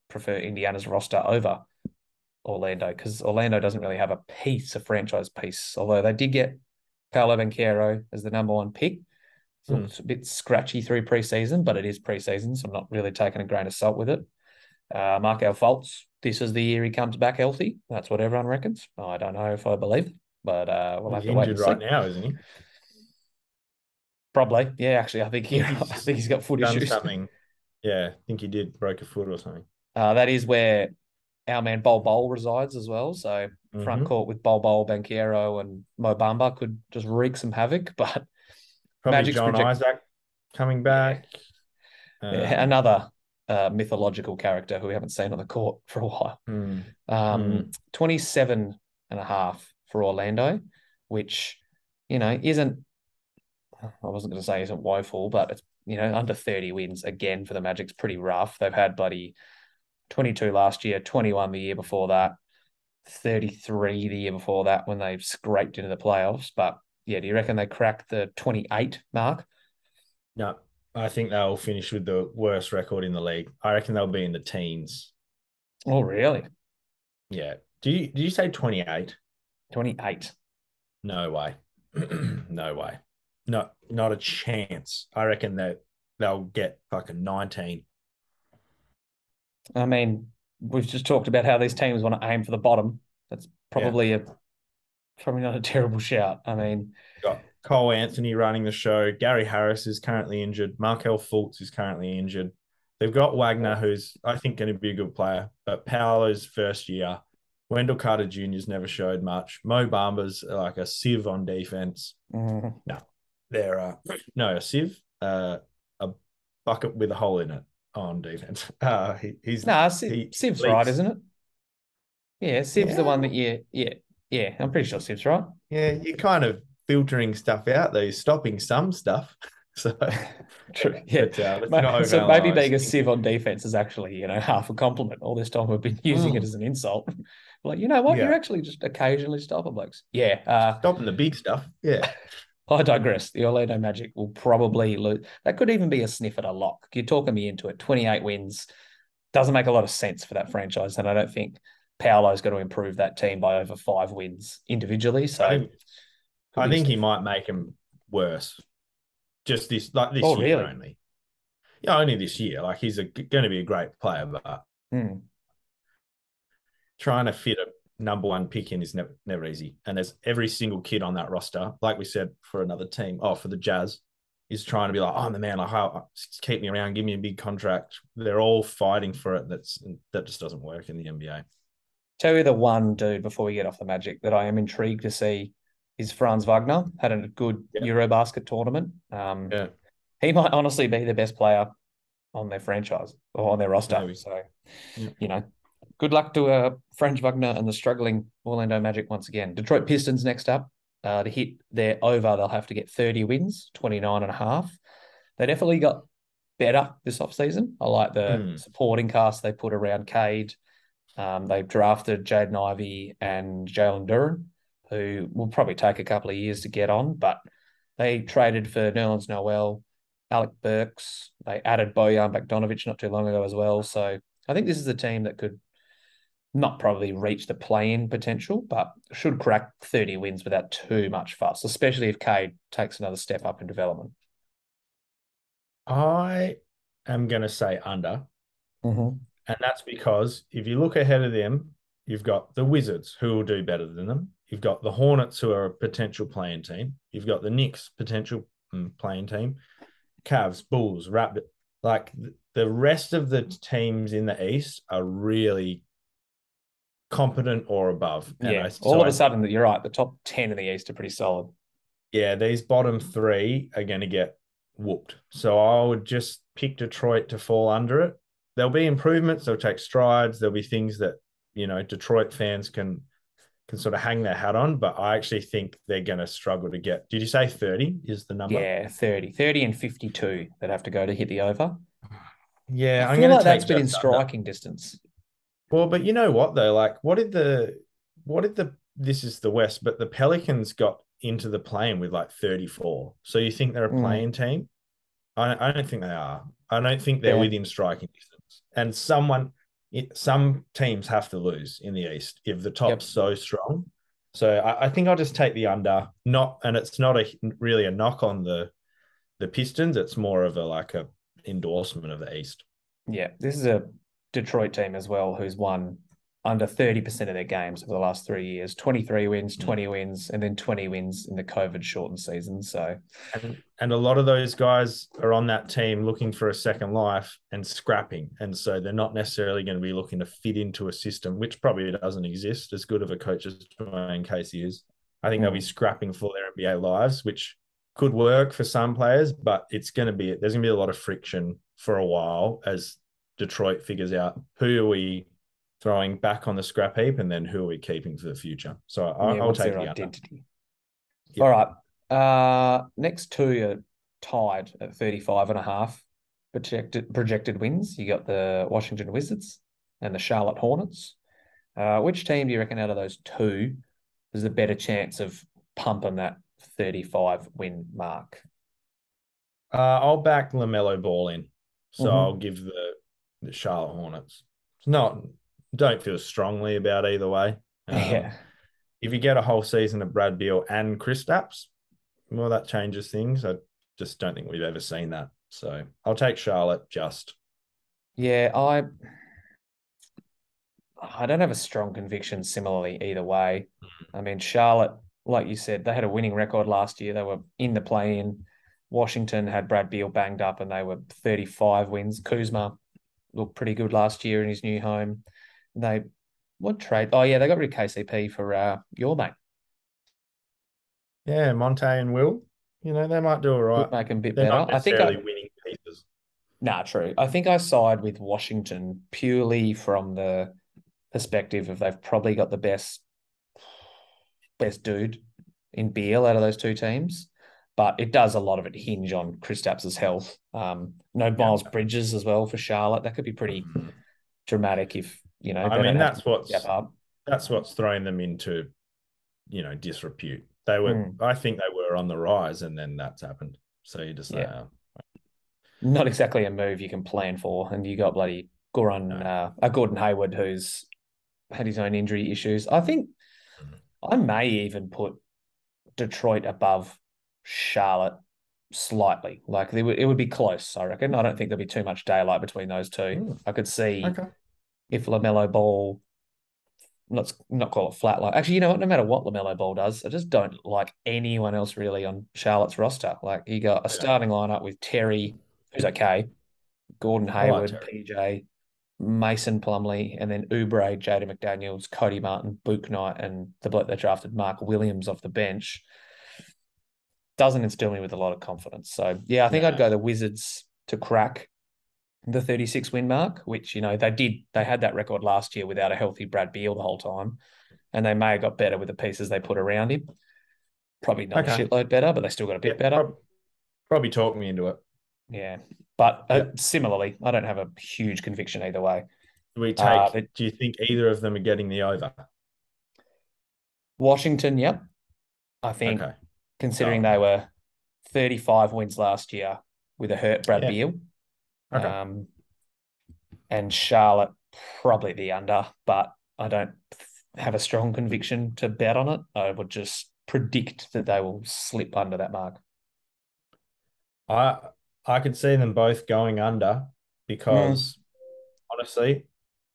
Speaker 1: prefer Indiana's roster over Orlando because Orlando doesn't really have a piece, a franchise piece, although they did get Paolo Banchero as the number one pick. So mm. It's a bit scratchy through preseason, but it is preseason, so I'm not really taking a grain of salt with it. Uh, Markelle Fultz, this is the year he comes back healthy. That's what everyone reckons. I don't know if I believe it. But uh, we'll he's have to wait.
Speaker 2: Injured right now, isn't he?
Speaker 1: Probably, yeah. Actually, I think he, (laughs) I think he's got foot issues.
Speaker 2: Something. Yeah, I think he did broke a foot or something.
Speaker 1: Uh, that is where our man Bol Bol resides as well. So mm-hmm. front court with Bol Bol, Banchero, and Mo Bamba could just wreak some havoc. (laughs) But
Speaker 2: probably Magic's John project- Isaac coming back.
Speaker 1: Yeah, um, another uh, mythological character who we haven't seen on the court (laughs) for a while.
Speaker 2: Mm.
Speaker 1: Um, mm. 27 and a half for Orlando, which, you know, isn't, I wasn't going to say isn't woeful, but it's, you know, under 30 wins again for the Magic's pretty rough. They've had buddy 22 last year, 21 the year before that, 33 the year before that when they scraped into the playoffs. But yeah, do you reckon they crack the 28 mark?
Speaker 2: No, I think they'll finish with the worst record in the league. I reckon they'll be in the teens.
Speaker 1: Oh, really?
Speaker 2: Yeah. Do you do you say 28?
Speaker 1: 28.
Speaker 2: No way. (clears throat) no way. No, not a chance. I reckon that they'll get fucking 19.
Speaker 1: I mean, we've just talked about how these teams want to aim for the bottom. That's probably yeah. a probably not a terrible shout. I mean,
Speaker 2: got Cole Anthony running the show. Gary Harris is currently injured. Markelle Fultz is currently injured. They've got Wagner, who's I think going to be a good player, but Paolo's first year. Wendell Carter Jr.'s never showed much. Mo Bamba's like a sieve on defense.
Speaker 1: Mm-hmm.
Speaker 2: No, they're uh, (clears throat) no a sieve, uh, a bucket with a hole in it on defense. (laughs) Uh, he, he's
Speaker 1: no, nah, he Siv's right, isn't it? Yeah, Siv's yeah. the one that you, yeah, yeah. I'm pretty sure Siv's right.
Speaker 2: Yeah, you're kind of filtering stuff out though, You're stopping some stuff. (laughs) So (laughs)
Speaker 1: true, yeah. But, uh, so maybe being a sieve on defense is actually, you know, half a compliment. All this time we've been using mm. it as an insult. like, you know what? Yeah. You're actually just occasionally stopping blokes. Yeah, uh,
Speaker 2: stopping the big stuff. Yeah.
Speaker 1: I digress. The Orlando Magic will probably lose. That could even be a sniff at a lock. You're talking me into it. 28 wins doesn't make a lot of sense for that franchise, and I don't think Paolo's going to improve that team by over five wins individually. So,
Speaker 2: I, I think he might make them worse. Just this, like this oh, year really? only. Yeah, only this year. Like he's going to be a great player, but
Speaker 1: hmm.
Speaker 2: trying to fit a number one pick in is never never easy. And there's every single kid on that roster, like we said for another team, oh for the Jazz, is trying to be like, oh, I'm the man. Like, oh, keep me around, give me a big contract. They're all fighting for it. That's that just doesn't work in the NBA.
Speaker 1: Tell you the one dude before we get off the Magic that I am intrigued to see is Franz Wagner. Had a good yeah. Eurobasket tournament. Um,
Speaker 2: yeah.
Speaker 1: He might honestly be the best player on their franchise or on their roster. Maybe. So, yeah. you know, good luck to uh, Franz Wagner and the struggling Orlando Magic once again. Detroit Pistons next up. Uh, to hit their over, they'll have to get 30 wins, 29 and a half. They definitely got better this offseason. I like the mm. supporting cast they put around Cade. Um, they drafted Jaden Ivey and Jalen Duren, who will probably take a couple of years to get on, but they traded for Nerlens Noel, Alec Burks. They added Bojan Bogdanovic not too long ago as well. So I think this is a team that could not probably reach the play-in potential, but should crack 30 wins without too much fuss, especially if Cade takes another step up in development.
Speaker 2: I am going to say under.
Speaker 1: Mm-hmm.
Speaker 2: And that's because if you look ahead of them, you've got the Wizards who will do better than them. You've got the Hornets who are a potential play-in team. You've got the Knicks potential mm, play-in team. Cavs, Bulls, Raptors. Like the rest of the teams in the East are really competent or above.
Speaker 1: yeah. I, all of a sudden, that you're right. The top ten in the East are pretty solid.
Speaker 2: Yeah, these bottom three are going to get whooped. So I would just pick Detroit to fall under it. There'll be improvements. They'll take strides. There'll be things that you know Detroit fans can can sort of hang their hat on, but I actually think they're going to struggle to get. Did you say 30 is the number?
Speaker 1: Yeah, 30. 30 and 52 that have to go to hit the over.
Speaker 2: Yeah,
Speaker 1: I feel like that's been in striking distance.
Speaker 2: Well, but you know what though? Like, what did the what did the this is the West, but the Pelicans got into the plane with like 34. So you think they're a hmm. play-in mm. team? I, I don't think they are. I don't think they're yeah. within striking distance. And someone, some teams have to lose in the East if the top's yep. so strong. So I, I, think I'll just take the under. Not, and it's not a really a knock on the the Pistons. It's more of a like a endorsement of the East.
Speaker 1: Yeah, this is a Detroit team as well, who's won under 30% of their games over the last three years 23 wins, mm. 20 wins, and then 20 wins in the COVID shortened season. So,
Speaker 2: and, and a lot of those guys are on that team looking for a second life and scrapping. And so they're not necessarily going to be looking to fit into a system, which probably doesn't exist as good of a coach as Dwane Casey is. I think mm. they'll be mm. scrapping for their NBA lives, which could work for some players, but it's going to be, there's going to be a lot of friction for a while as Detroit figures out who are we throwing back on the scrap heap and then who are we keeping for the future. So I, will take the identity.
Speaker 1: All right. Uh, next two are tied at 35 and a half projected projected wins. You got the Washington Wizards and the Charlotte Hornets. Uh, which team do you reckon out of those two has a better chance of pumping that 35 win mark?
Speaker 2: Uh, I'll back LaMelo Ball in. So mm-hmm. I'll give the the Charlotte Hornets. It's not don't feel strongly about either way.
Speaker 1: Um, yeah.
Speaker 2: If you get a whole season of Brad Beal and Chris Kristaps, well, that changes things. I just don't think we've ever seen that. So I'll take Charlotte just.
Speaker 1: Yeah, I I don't have a strong conviction similarly either way. I mean, Charlotte, like you said, they had a winning record last year. They were in the play in. Washington had Brad Beal banged up and they were 35 wins. Kuzma looked pretty good last year in his new home. They what trade? Oh yeah, they got rid of KCP for uh, your mate.
Speaker 2: Yeah, Monte and Will. You know, they might do all right.
Speaker 1: Make them a bit
Speaker 2: They're
Speaker 1: better.
Speaker 2: not
Speaker 1: I think I,
Speaker 2: winning pieces.
Speaker 1: Nah, true. I think I side with Washington purely from the perspective of they've probably got the best best dude in Beal out of those two teams. But it does a lot of it hinge on Kristaps' health. Um, no Miles yeah. Bridges as well for Charlotte. That could be pretty mm-hmm. dramatic if you know.
Speaker 2: I mean, that's what's that's what's thrown them into, you know, disrepute. They were, mm. I think, they were on the rise, and then that's happened. So you just yeah. Uh,
Speaker 1: not exactly a move you can plan for, and you got bloody Goran, no. uh, uh, Gordon Hayward, who's had his own injury issues. I think mm. I may even put Detroit above Charlotte slightly. Like it would, it would be close, I reckon. I don't think there'll be too much daylight between those two. Mm. I could see okay. if LaMelo Ball, let's not call it flat. Like actually, you know what? No matter what LaMelo Ball does, I just don't like anyone else really on Charlotte's roster. Like you got a starting lineup with Terry, who's okay, Gordon Hayward, like PJ, Mason Plumlee, and then Oubre, Jalen McDaniels, Cody Martin, Bouknight, and the bloke that drafted Mark Williams off the bench doesn't instill me with a lot of confidence. So yeah, I think I'd go the Wizards to crack the 36 win mark, which you know they did. They had that record last year without a healthy Brad Beal the whole time, and they may have got better with the pieces they put around him. Probably not okay. a shitload better, but they still got a bit yeah, better. Prob-
Speaker 2: probably talk me into it.
Speaker 1: Yeah, but uh, similarly, I don't have a huge conviction either way.
Speaker 2: Do we uh, take? Uh, do you think either of them are getting the over?
Speaker 1: Washington, yep. I think okay considering oh. they were 35 wins last year with a hurt Brad yeah. Beal. Okay. Um, and Charlotte probably the under, but I don't have a strong conviction to bet on it. I would just predict that they will slip under that mark.
Speaker 2: I I could see them both going under because mm. honestly,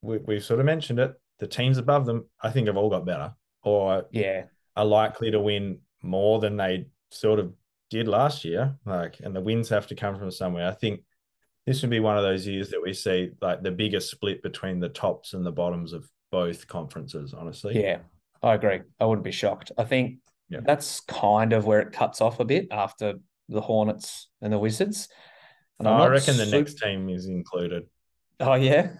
Speaker 2: we, we've sort of mentioned it. The teams above them, I think, have all got better or
Speaker 1: yeah,
Speaker 2: are likely to win more than they sort of did last year. Like, and the wins have to come from somewhere. I think this would be one of those years that we see like the biggest split between the tops and the bottoms of both conferences, honestly.
Speaker 1: Yeah, I agree. I wouldn't be shocked. I think yeah. that's kind of where it cuts off a bit after the Hornets and the Wizards.
Speaker 2: And I reckon the next team is included.
Speaker 1: Oh, yeah.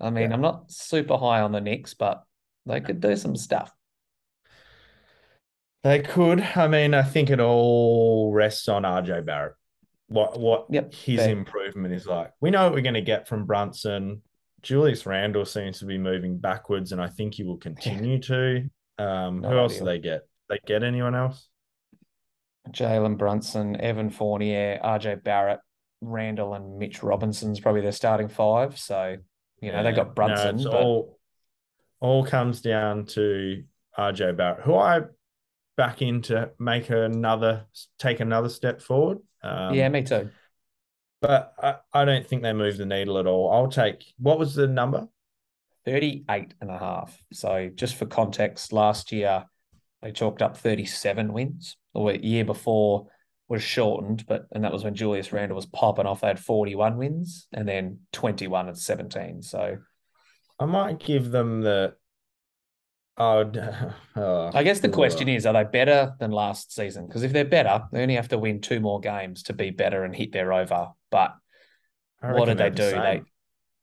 Speaker 1: I mean, yeah. I'm not super high on the Knicks, but they could do some stuff.
Speaker 2: They could. I mean, I think it all rests on RJ Barrett. What what
Speaker 1: yep,
Speaker 2: his fair. improvement is like. We know what we're going to get from Brunson. Julius Randle seems to be moving backwards, and I think he will continue (laughs) to. Um, who else do they get? They get anyone else?
Speaker 1: Jalen Brunson, Evan Fournier, RJ Barrett, Randle, and Mitch Robinson's probably their starting five. So you know yeah. they got Brunson. No, but...
Speaker 2: all all comes down to RJ Barrett, who I back in to make another take another step forward.
Speaker 1: Um, yeah, me too.
Speaker 2: But I, I don't think they move the needle at all. I'll take what was the number?
Speaker 1: 38 and a half. So just for context, last year they chalked up 37 wins. The year before was shortened, but and that was when Julius Randle was popping off. They had 41 wins and then 21 and 17. So
Speaker 2: I might give them the Oh, (laughs) oh,
Speaker 1: I guess the question is: Are they better than last season? Because if they're better, they only have to win two more games to be better and hit their over. But what did they do? The they,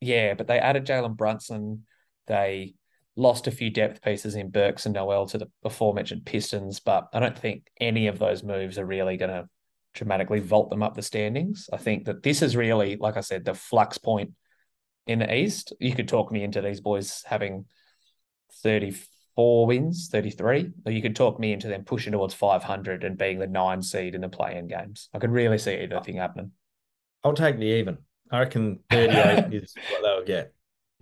Speaker 1: yeah, but they added Jalen Brunson. They lost a few depth pieces in Burks and Noel to the aforementioned Pistons, but I don't think any of those moves are really going to dramatically vault them up the standings. I think that this is really, like I said, the flux point in the East. You could talk me into these boys having 30 four wins, 33. Or you could talk me into them pushing towards 500 and being the nine seed in the play in games. I could really see either thing happening.
Speaker 2: I'll take the even. I reckon 38 (laughs) is what they'll get,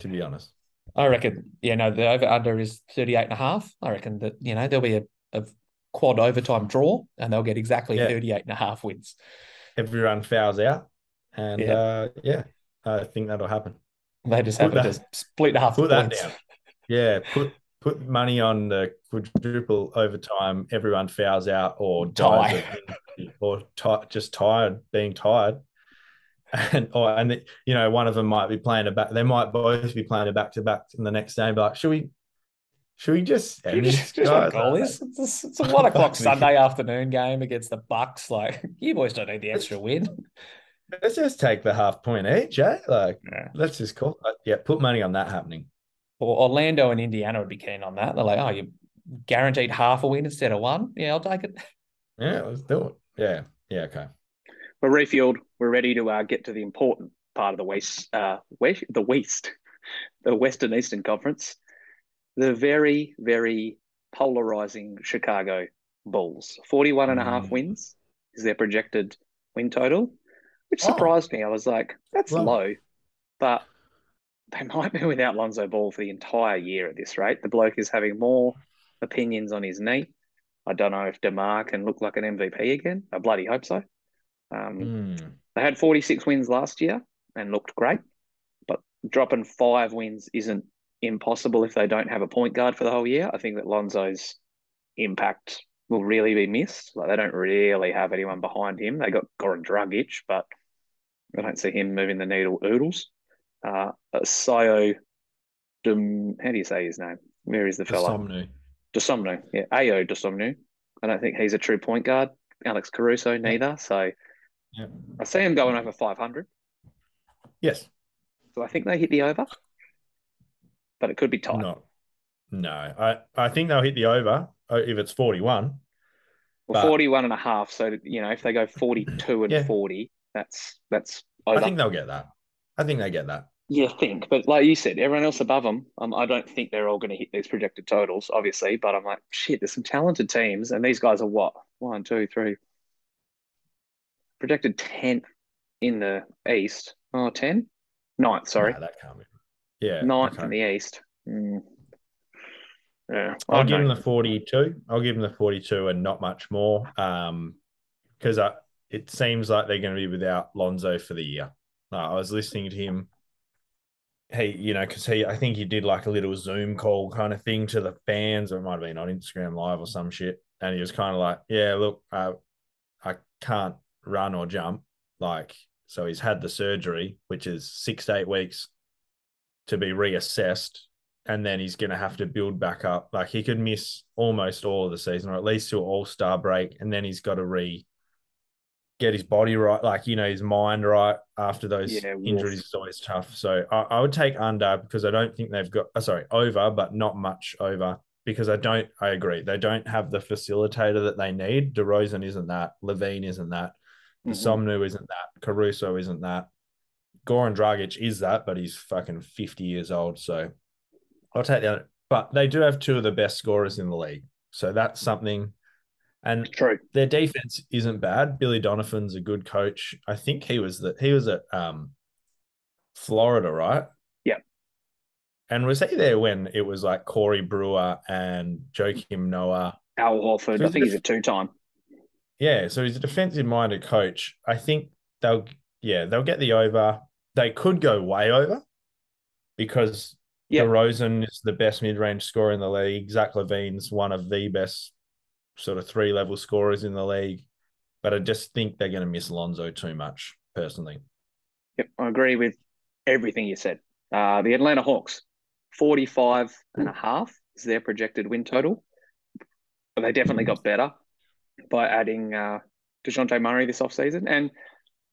Speaker 2: to be honest.
Speaker 1: I reckon, yeah, no, the over under is 38 and a half. I reckon that, you know, there'll be a, a quad overtime draw and they'll get exactly yeah. 38 and a half wins.
Speaker 2: Everyone fouls out. And yeah, uh, yeah I think that'll happen.
Speaker 1: They just have to split half
Speaker 2: put that down. Yeah, put put money on the quadruple overtime, everyone fouls out or dies or t- just tired, being tired. (laughs) And or and the, you know one of them might be playing a back. They might both be playing a back to back in the next game. But like, should we Should we just?
Speaker 3: Just what goal (laughs) is. It's, it's a one o'clock Sunday afternoon game against the Bucks. Like (laughs) you boys don't need the extra win.
Speaker 2: Let's just take the half point each, eh? Like yeah. let's just call. It. Yeah, put money on that happening.
Speaker 3: Or Orlando and Indiana would be keen on that. They're like, oh, you guaranteed half a win instead of one. Yeah, I'll take it.
Speaker 2: Yeah, let's do it. Yeah, yeah, okay.
Speaker 1: We're refueled. We're ready to uh, get to the important part of the West, uh, West, the West, the Western Eastern Conference. The very, very polarizing Chicago Bulls. 41 and a half mm. wins is their projected win total, which oh. surprised oh. me. I was like, that's well. low. But they might be without Lonzo Ball for the entire year at this rate. The bloke is having more opinions on his knee. I don't know if DeMar can look like an MVP again. I bloody hope so. Um, mm. They had 46 wins last year and looked great, but dropping five wins isn't impossible if they don't have a point guard for the whole year. I think that Lonzo's impact will really be missed. Like they don't really have anyone behind him. They got Goran Dragic, but I don't see him moving the needle oodles. Uh, Sayo, Dum, how do you say his name? Where is the fella? Dosunmu. Dosunmu, yeah, Ayo Dosunmu. I don't think he's a true point guard. Alex Caruso neither. So yeah. I see him going over 500.
Speaker 2: Yes.
Speaker 1: So I think they hit the over, but it could be tight.
Speaker 2: No, no. I, I think they'll hit the over uh, if it's 41. Well,
Speaker 1: but... 41 and a half. So, you know, if they go 42 and yeah. 40, that's, that's over.
Speaker 2: I think they'll get that. I think they get that.
Speaker 1: Yeah, think. But like you said, everyone else above them, um, I don't think they're all going to hit these projected totals, obviously. But I'm like, shit, there's some talented teams, and these guys are what? One, two, three. Projected 10th in the East. Oh, 10? Ninth, sorry.
Speaker 2: No, that can't be. Yeah.
Speaker 1: Ninth in the East. Mm.
Speaker 2: Yeah. I'll give them the 42. I'll give them the 42 and not much more. Um, because it seems like they're going to be without Lonzo for the year. Uh, I was listening to him. He, you know, because he, I think he did like a little Zoom call kind of thing to the fans, or it might have been on Instagram Live or some shit. And he was kind of like, "Yeah, look, uh, I can't run or jump. Like, so he's had the surgery, which is six to eight weeks to be reassessed. And then he's going to have to build back up. Like he could miss almost all of the season, or at least to all star break. And then he's got to re get his body right, like, you know, his mind right after those yeah, injuries is always tough. So I, I, would take under because I don't think they've got, oh, sorry, over, but not much over because I don't, I agree. They don't have the facilitator that they need. DeRozan isn't that. LaVine isn't that. Mm-hmm. Somnu isn't that. Caruso isn't that. Goran Dragic is that, but he's fucking 50 years old. So I'll take that. But they do have two of the best scorers in the league. So that's something. And
Speaker 1: True.
Speaker 2: their defense isn't bad. Billy Donovan's a good coach. I think he was the he was at um, Florida, right?
Speaker 1: Yeah.
Speaker 2: And was he there when it was like Corey Brewer and Joakim Noah?
Speaker 1: Al Horford. So I think he's a two time.
Speaker 2: Yeah, so he's a defensive minded coach. I think they'll yeah, they'll get the over. They could go way over because yep. DeRozan is the best mid range scorer in the league. Zach LaVine's one of the best sort of three level scorers in the league. But I just think they're going to miss Lonzo too much, personally.
Speaker 1: Yep, I agree with everything you said. Uh, the Atlanta Hawks, 45 and a half is their projected win total. But they definitely got better by adding uh, Dejounte Murray this offseason. And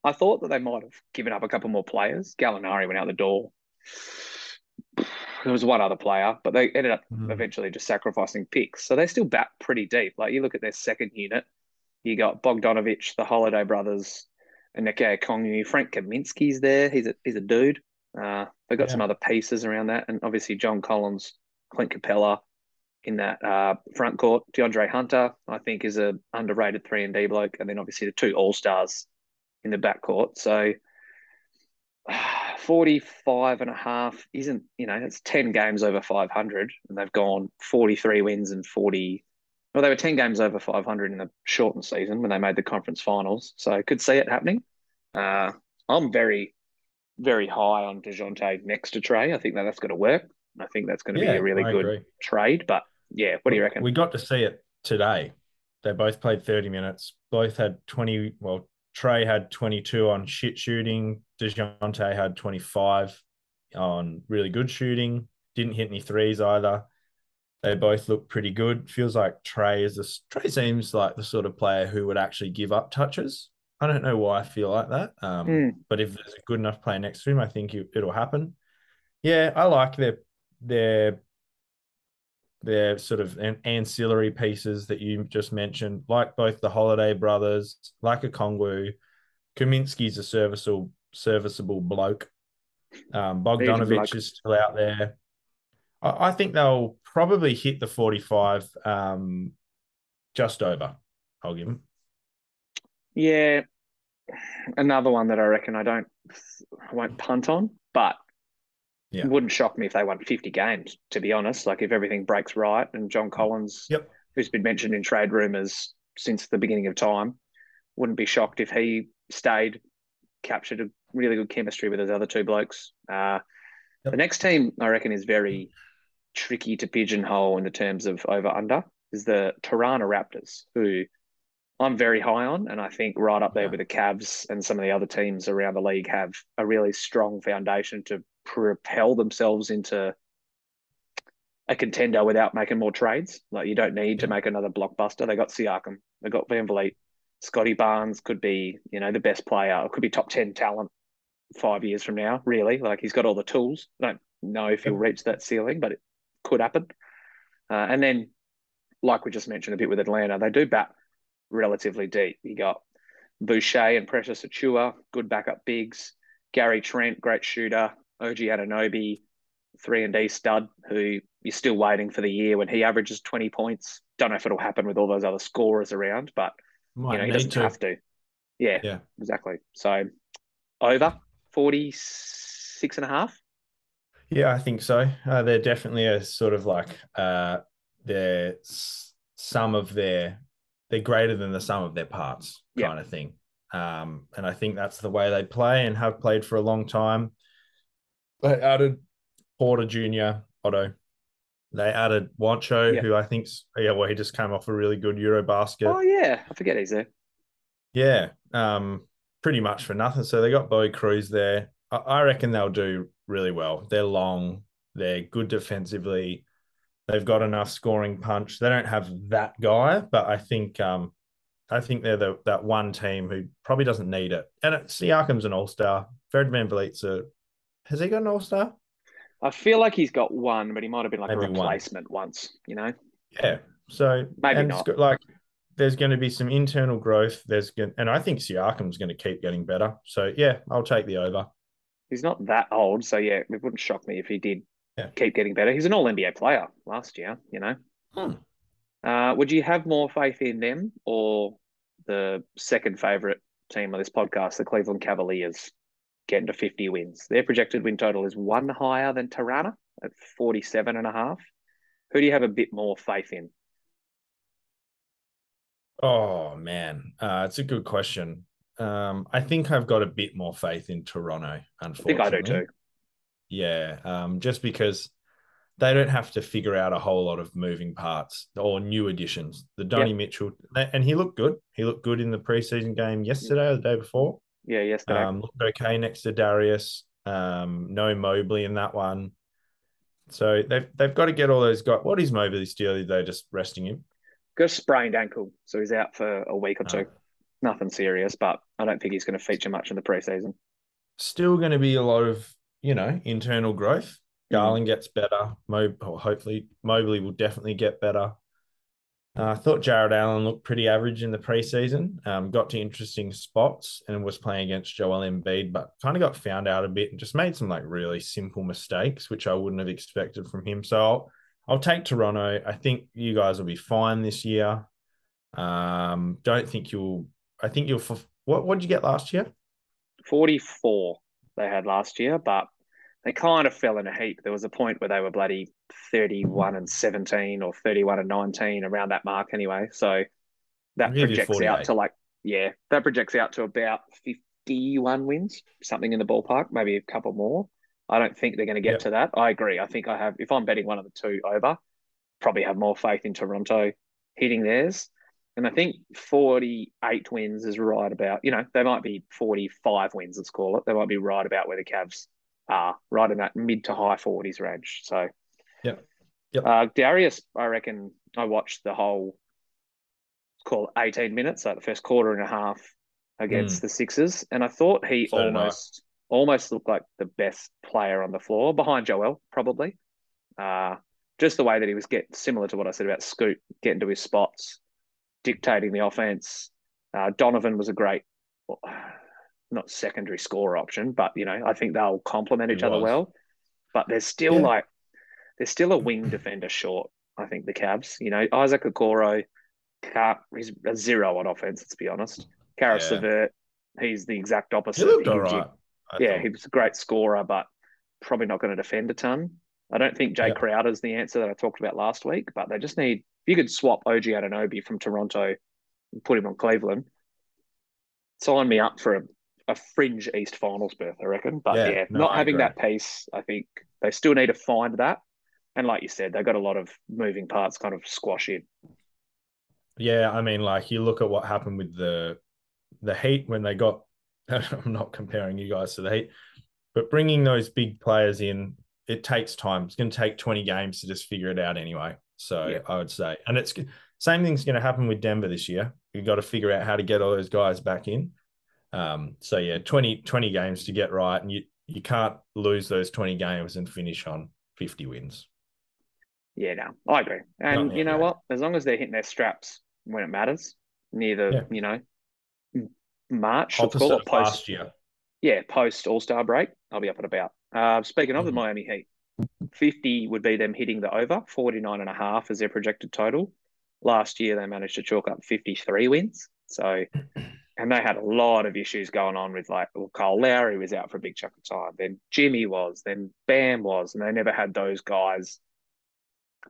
Speaker 1: I thought that they might have given up a couple more players. Gallinari went out the door. There was one other player, but they ended up mm-hmm. eventually just sacrificing picks. So they still bat pretty deep. Like you look at their second unit, you got Bogdanovic, the Holiday brothers, and Onyeka Okongwu. Frank Kaminsky's there. He's a he's a dude. Uh, they've got yeah. some other pieces around that, and obviously John Collins, Clint Capela, in that uh, front court. DeAndre Hunter, I think, is a underrated three and D bloke, and then obviously the two All Stars in the back court. So 45 and a half isn't, you know, it's 10 games over 500, and they've gone 43 wins and 40. Well, they were 10 games over 500 in the shortened season when they made the conference finals. So I could see it happening. Uh, I'm very, very high on Dejounte next to Trae. I think that that's going to work. I think that's going to yeah, be a really I good agree. trade. But yeah, what do you reckon?
Speaker 2: We got to see it today. They both played 30 minutes. Both had 20. Well, Trae had 22 on shit shooting. Dejounte had 25 on really good shooting. Didn't hit any threes either. They both look pretty good. Feels like Trae is the Trae seems like the sort of player who would actually give up touches. I don't know why I feel like that. Um, mm. But if there's a good enough player next to him, I think it, it'll happen. Yeah, I like their their their sort of ancillary pieces that you just mentioned, like both the Holiday brothers, like Okongwu. Kaminsky's a serviceable serviceable bloke. Um, Bogdanovic is still out there. I, I, think they'll probably hit the 45 um, just over. I'll give them.
Speaker 1: Yeah. Another one that I reckon I don't, I won't punt on, but yeah. Wouldn't shock me if they won 50 games, to be honest. Like if everything breaks right and John Collins,
Speaker 2: yep.
Speaker 1: who's been mentioned in trade rumors since the beginning of time, wouldn't be shocked if he stayed, captured a really good chemistry with those other two blokes. Uh, yep. The next team, I reckon, is very tricky to pigeonhole in the terms of over under is the Toronto Raptors, who I'm very high on, and I think right up there with the Cavs and some of the other teams around the league have a really strong foundation to propel themselves into a contender without making more trades. Like you don't need to make another blockbuster. They got Siakam, they got VanVleet, Scotty Barnes could be, you know, the best player. It could be top ten talent five years from now. Really, like he's got all the tools. I don't know if he'll reach that ceiling, but it could happen. Uh, and then, like we just mentioned a bit with Atlanta, they do bat relatively deep. You got Boucher and Precious Achiuwa, good backup bigs. Gary Trent, great shooter. OG Anunoby, three and D stud, who you're still waiting for the year when he averages 20 points. Don't know if it'll happen with all those other scorers around, but Might you know, he doesn't to. have to. Yeah,
Speaker 2: yeah,
Speaker 1: exactly. So over 46 and a half.
Speaker 2: Yeah, I think so. Uh, they're definitely a sort of like uh, they're some of their they're greater than the sum of their parts kind of thing. Um, and I think that's the way they play and have played for a long time. They added Porter Jr., Otto. They added Juancho, yeah. who I think's yeah, well, he just came off a really good Euro basket.
Speaker 1: Oh yeah, I forget he's there.
Speaker 2: Yeah, um, pretty much for nothing. So they got Bowie Cruz there. I, I reckon they'll do really well. They're long. They're good defensively. They've got enough scoring punch. They don't have that guy, but I think um, I think they're the that one team who probably doesn't need it. And it, Siakam's an all star. Fred VanVleet's a has he got an All Star?
Speaker 1: I feel like he's got one, but he might have been like Maybe a replacement one. once. You know.
Speaker 2: Yeah. So
Speaker 1: maybe not.
Speaker 2: Got, like, there's going to be some internal growth. There's going, and I think Siakam's going to keep getting better. So yeah, I'll take the over.
Speaker 1: He's not that old, so yeah, it wouldn't shock me if he did yeah. keep getting better. He's an All NBA player last year. You know.
Speaker 2: Hmm.
Speaker 1: Uh, would you have more faith in them or the second favorite team on this podcast, the Cleveland Cavaliers? Getting to 50 wins. Their projected win total is one higher than Toronto at 47 and a half. Who do you have a bit more faith in?
Speaker 2: Oh man, uh, it's a good question. Um, I think I've got a bit more faith in Toronto. Unfortunately, I think I do too. Yeah, um, just because they don't have to figure out a whole lot of moving parts or new additions. The Donny yep. Mitchell, and he looked good. He looked good in the preseason game yesterday or the day before.
Speaker 1: Yeah, yesterday.
Speaker 2: Um, looked okay next to Darius. Um, no Mobley in that one. So they've they've got to get all those guys. What is Mobley's deal? They're just resting him.
Speaker 1: Got a sprained ankle, so he's out for a week or two. Oh. Nothing serious, but I don't think he's going to feature much in the preseason.
Speaker 2: Still going to be a lot of you know internal growth. Mm. Garland gets better. Mo, hopefully Mobley will definitely get better. Uh, I thought Jarrett Allen looked pretty average in the preseason. Um, got to interesting spots and was playing against Joel Embiid, but kind of got found out a bit and just made some like really simple mistakes, which I wouldn't have expected from him. So I'll, I'll take Toronto. I think you guys will be fine this year. Um, don't think you'll. I think you'll. What what did you get last year?
Speaker 1: Forty four they had last year, but they kind of fell in a heap. There was a point where they were bloody 31 and 17 or 31 and 19 around that mark anyway. So that projects out to like, yeah, that projects out to about 51 wins, something in the ballpark, maybe a couple more. I don't think they're going to get yep. to that. I agree. I think I have, if I'm betting one of the two over, probably have more faith in Toronto hitting theirs. And I think 48 wins is right about, you know, they might be 45 wins, let's call it. They might be right about where the Cavs are, right in that mid to high 40s range. So,
Speaker 2: yeah.
Speaker 1: Yep. Uh, Darius, I reckon I watched the whole call 18 minutes, like the first quarter and a half against mm. the Sixers, and I thought he so almost almost looked like the best player on the floor behind Joel, probably. Uh, just the way that he was getting similar to what I said about Scoot, getting to his spots, dictating the offense. Uh, Donovan was a great, not secondary score option, but you know I think they'll complement each other well. But there's still yeah. like there's still a wing defender short. I think the Cavs. You know Isaac Okoro, can't, he's a zero on offense. Let's be honest. Caris yeah. LeVert, he's the exact opposite.
Speaker 2: He looked all right.
Speaker 1: yeah, thought. he was a great scorer, but probably not going to defend a ton. I don't think Jay Crowder is the answer that I talked about last week, but they just need. If you could swap OG Anunoby from Toronto and put him on Cleveland, sign me up for a, a fringe East Finals berth, I reckon. But yeah, yeah no, not I having agree. that piece, I think they still need to find that. And like you said, they've got a lot of moving parts kind of squash in.
Speaker 2: Yeah, I mean, like you look at what happened with the the Heat when they got. (laughs) I'm not comparing you guys to the Heat, but bringing those big players in it takes time. It's going to take 20 games to just figure it out anyway. So yeah. I would say, and it's same thing's going to happen with Denver this year. You've got to figure out how to get all those guys back in. Um, so yeah, 20, 20 games to get right, and you you can't lose those 20 games and finish on 50 wins.
Speaker 1: Yeah, no, I agree. And Not you know what? As long as they're hitting their straps when it matters, near the yeah. you know March,
Speaker 2: Opposite call it post year.
Speaker 1: Yeah, post All Star break, I'll be up and about. Uh, speaking of mm-hmm. the Miami Heat, 50 would be them hitting the over, 49 and a half is their projected total. Last year, they managed to chalk up 53 wins. So, (clears throat) and they had a lot of issues going on with like, well, Kyle Lowry was out for a big chunk of time. Then Jimmy was, then Bam was, and they never had those guys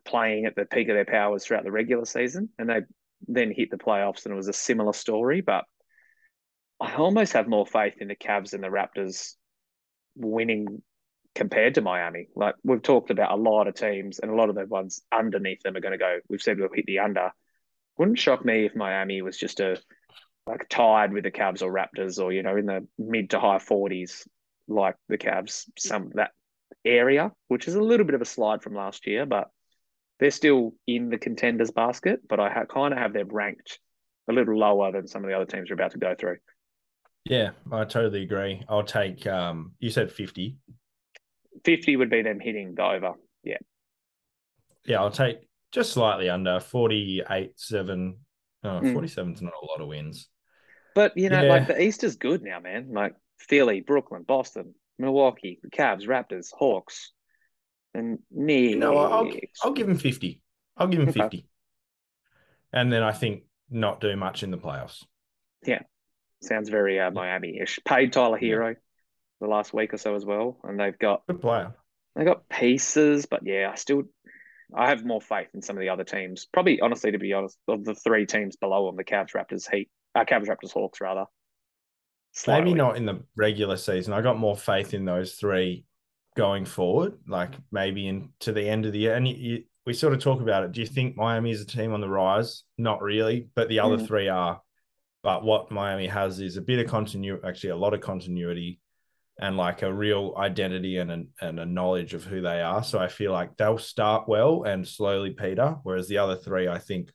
Speaker 1: playing at the peak of their powers throughout the regular season. And they then hit the playoffs, and it was a similar story. But I almost have more faith in the Cavs and the Raptors winning compared to Miami. Like we've talked about a lot of teams and a lot of the ones underneath them are going to go. We've said we'll hit the under. Wouldn't shock me if Miami was just a like tied with the Cavs or Raptors or you know in the mid to high forties like the Cavs. Some that area, which is a little bit of a slide from last year, but they're still in the contenders basket. But I ha- kind of have them ranked a little lower than some of the other teams we're about to go through.
Speaker 2: Yeah, I totally agree. I'll take um you said 50.
Speaker 1: 50 would be them hitting the over. Yeah.
Speaker 2: Yeah, I'll take just slightly under 48 7. Oh, mm. 47 is not a lot of wins.
Speaker 1: But, you know, yeah. like the East is good now, man. Like Philly, Brooklyn, Boston, Milwaukee, the Cavs, Raptors, Hawks, and Knicks.
Speaker 2: No, I'll, I'll give him 50. I'll give him okay. 50. And then I think not do much in the playoffs.
Speaker 1: Yeah. Sounds very uh, Miami-ish. Paid Tyler Herro the last week or so as well, and they've got
Speaker 2: good player.
Speaker 1: They got pieces, but yeah, I still I have more faith in some of the other teams. Probably, honestly, to be honest, of the three teams below them, the Cavs, Raptors, Heat, uh, Cavs, Raptors, Hawks, rather.
Speaker 2: Slightly. Maybe not in the regular season. I got more faith in those three going forward, like maybe into the end of the year. And you, you, we sort of talk about it. Do you think Miami is a team on the rise? Not really, but the other mm. three are. But what Miami has is a bit of continuity, actually, a lot of continuity and like a real identity and a, and a knowledge of who they are. So I feel like they'll start well and slowly peter, whereas the other three, I think,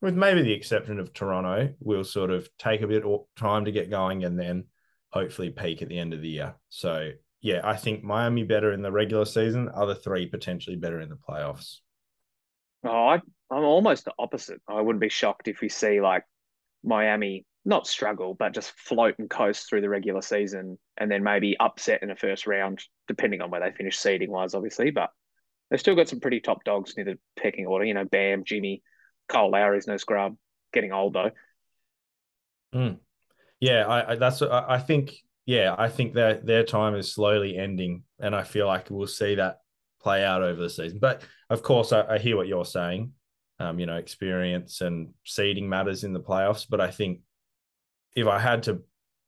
Speaker 2: with maybe the exception of Toronto, will sort of take a bit of time to get going and then hopefully peak at the end of the year. So yeah, I think Miami better in the regular season, other three potentially better in the playoffs.
Speaker 1: Oh, I, I'm almost the opposite. I wouldn't be shocked if we see like Miami not struggle, but just float and coast through the regular season and then maybe upset in the first round, depending on where they finish seeding wise, obviously. But they've still got some pretty top dogs near the pecking order. You know, Bam, Jimmy, Kyle Lowry's no scrub, getting old though.
Speaker 2: Mm. Yeah, I, I that's I, I think yeah, I think that their time is slowly ending, and I feel like we'll see that play out over the season. But of course, I, I hear what you're saying. Um, you know, experience and seeding matters in the playoffs, but I think if I had to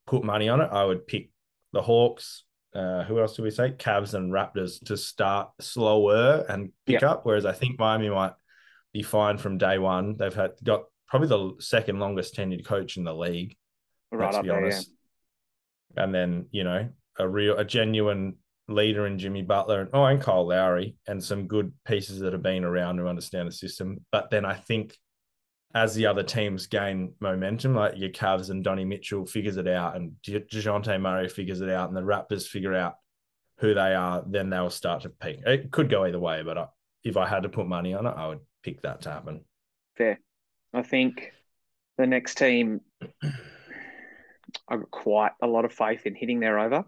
Speaker 2: put money on it, I would pick the Hawks. Uh, who else do we say? Cavs and Raptors to start slower and pick yep. up. Whereas I think Miami might be fine from day one. They've had got probably the second longest tenured coach in the league.
Speaker 1: Right let's be honest.
Speaker 2: Yeah. And then you know a real, a genuine leader in Jimmy Butler and oh, and Kyle Lowry, and some good pieces that have been around who understand the system. But then I think as the other teams gain momentum, like your Cavs and Donnie Mitchell figures it out, and Dejounte Murray figures it out, and the Raptors figure out who they are, then they'll start to peak. It could go either way, but I, if I had to put money on it, I would pick that to happen.
Speaker 1: Fair. I think the next team, I've got quite a lot of faith in hitting their over.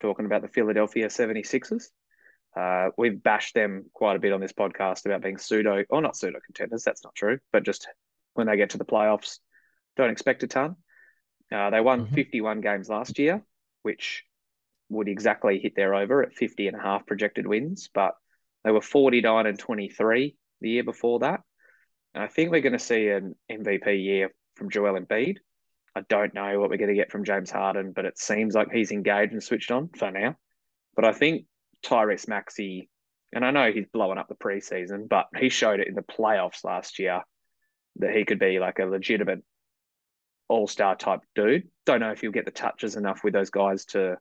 Speaker 1: Talking about the Philadelphia 76ers. Uh, we've bashed them quite a bit on this podcast about being pseudo, or not pseudo contenders. That's not true, but just when they get to the playoffs, don't expect a ton. Uh, they won mm-hmm. 51 games last year, which would exactly hit their over at 50 and a half projected wins, but they were 49 and 23 the year before that. And I think we're going to see an MVP year from Joel Embiid. I don't know what we're going to get from James Harden, but it seems like he's engaged and switched on for now. But I think Tyrese Maxey, and I know he's blowing up the preseason, but he showed it in the playoffs last year that he could be like a legitimate all star type dude. Don't know if he'll get the touches enough with those guys to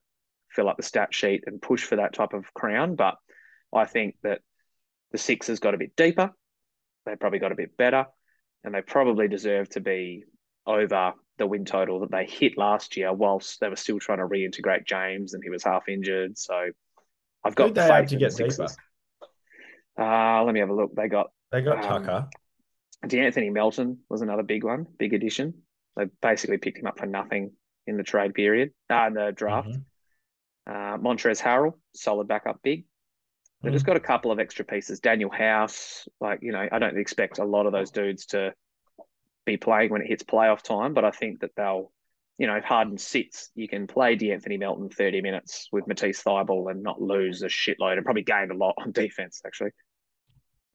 Speaker 1: fill up the stat sheet and push for that type of crown, but I think that the Sixers got a bit deeper. They probably got a bit better, and they probably deserve to be over the win total that they hit last year, whilst they were still trying to reintegrate James and he was half injured. So I've got
Speaker 2: Who'd they have to get deeper.
Speaker 1: Uh, let me have a look. They got
Speaker 2: they got um, Tucker.
Speaker 1: De'Anthony Melton was another big one, big addition. They basically picked him up for nothing in the trade period, uh, in the draft. Mm-hmm. Uh, Montrezl Harrell, solid backup big. They've mm. just got a couple of extra pieces. Danuel House, like, you know, I don't expect a lot of those dudes to be playing when it hits playoff time, but I think that they'll, you know, if Harden sits, you can play De'Anthony Melton 30 minutes with Matisse Thybulle and not lose a shitload and probably gain a lot on (laughs) defense, actually.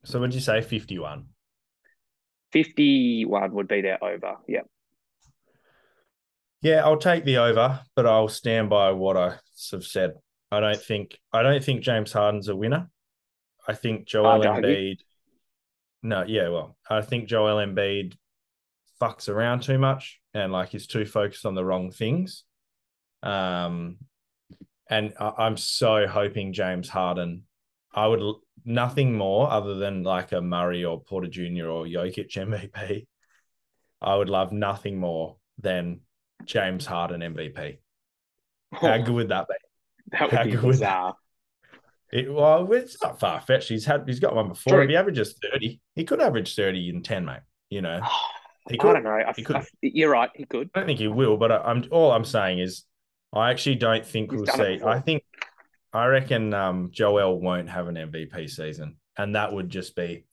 Speaker 2: So would you say 51?
Speaker 1: 51 would be their over. Yeah.
Speaker 2: Yeah, I'll take the over, but I'll stand by what I have said. I don't think I don't think James Harden's a winner. I think Joel Embiid. No, yeah, well, I think Joel Embiid fucks around too much and like he's too focused on the wrong things. Um, and I, am so hoping James Harden. I would nothing more other than like a Murray or Porter Jr. or Jokic MVP. I would love nothing more than James Harden MVP. How (laughs) good would that be?
Speaker 1: That would How be bizarre.
Speaker 2: It, well, it's not far fetched. He's had he's got one before. True. If he averages thirty, he could average thirty in ten, mate. You know, (sighs)
Speaker 1: he could. I don't know. I, he could. I, you're right. He could.
Speaker 2: I don't think he will, but I, am all I'm saying is, I actually don't think he's we'll see. I think I reckon um, Joel won't have an MVP season, and that would just be.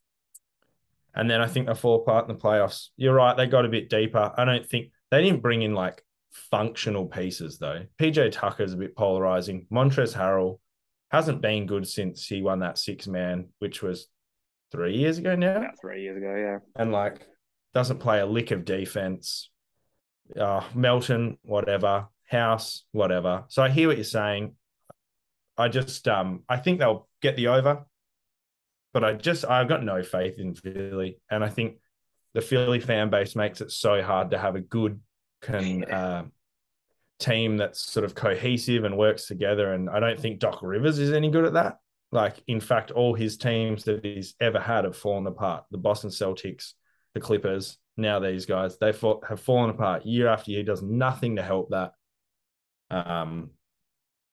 Speaker 2: And then I think they fall apart in the playoffs. You're right; they got a bit deeper. I don't think they didn't bring in like functional pieces though. PJ Tucker's a bit polarizing. Montrezl Harrell hasn't been good since he won that six man, which was three years ago now.
Speaker 1: About three years ago, yeah.
Speaker 2: And like doesn't play a lick of defense. Uh, Melton, whatever. House, whatever. So I hear what you're saying. I just um I think they'll get the over, but I just I've got no faith in Philly, and I think the Philly fan base makes it so hard to have a good can uh, team that's sort of cohesive and works together. And I don't think Doc Rivers is any good at that. Like, in fact, all his teams that he's ever had have fallen apart. The Boston Celtics, the Clippers, now these guys, they have fallen apart year after year. He does nothing to help that. Um,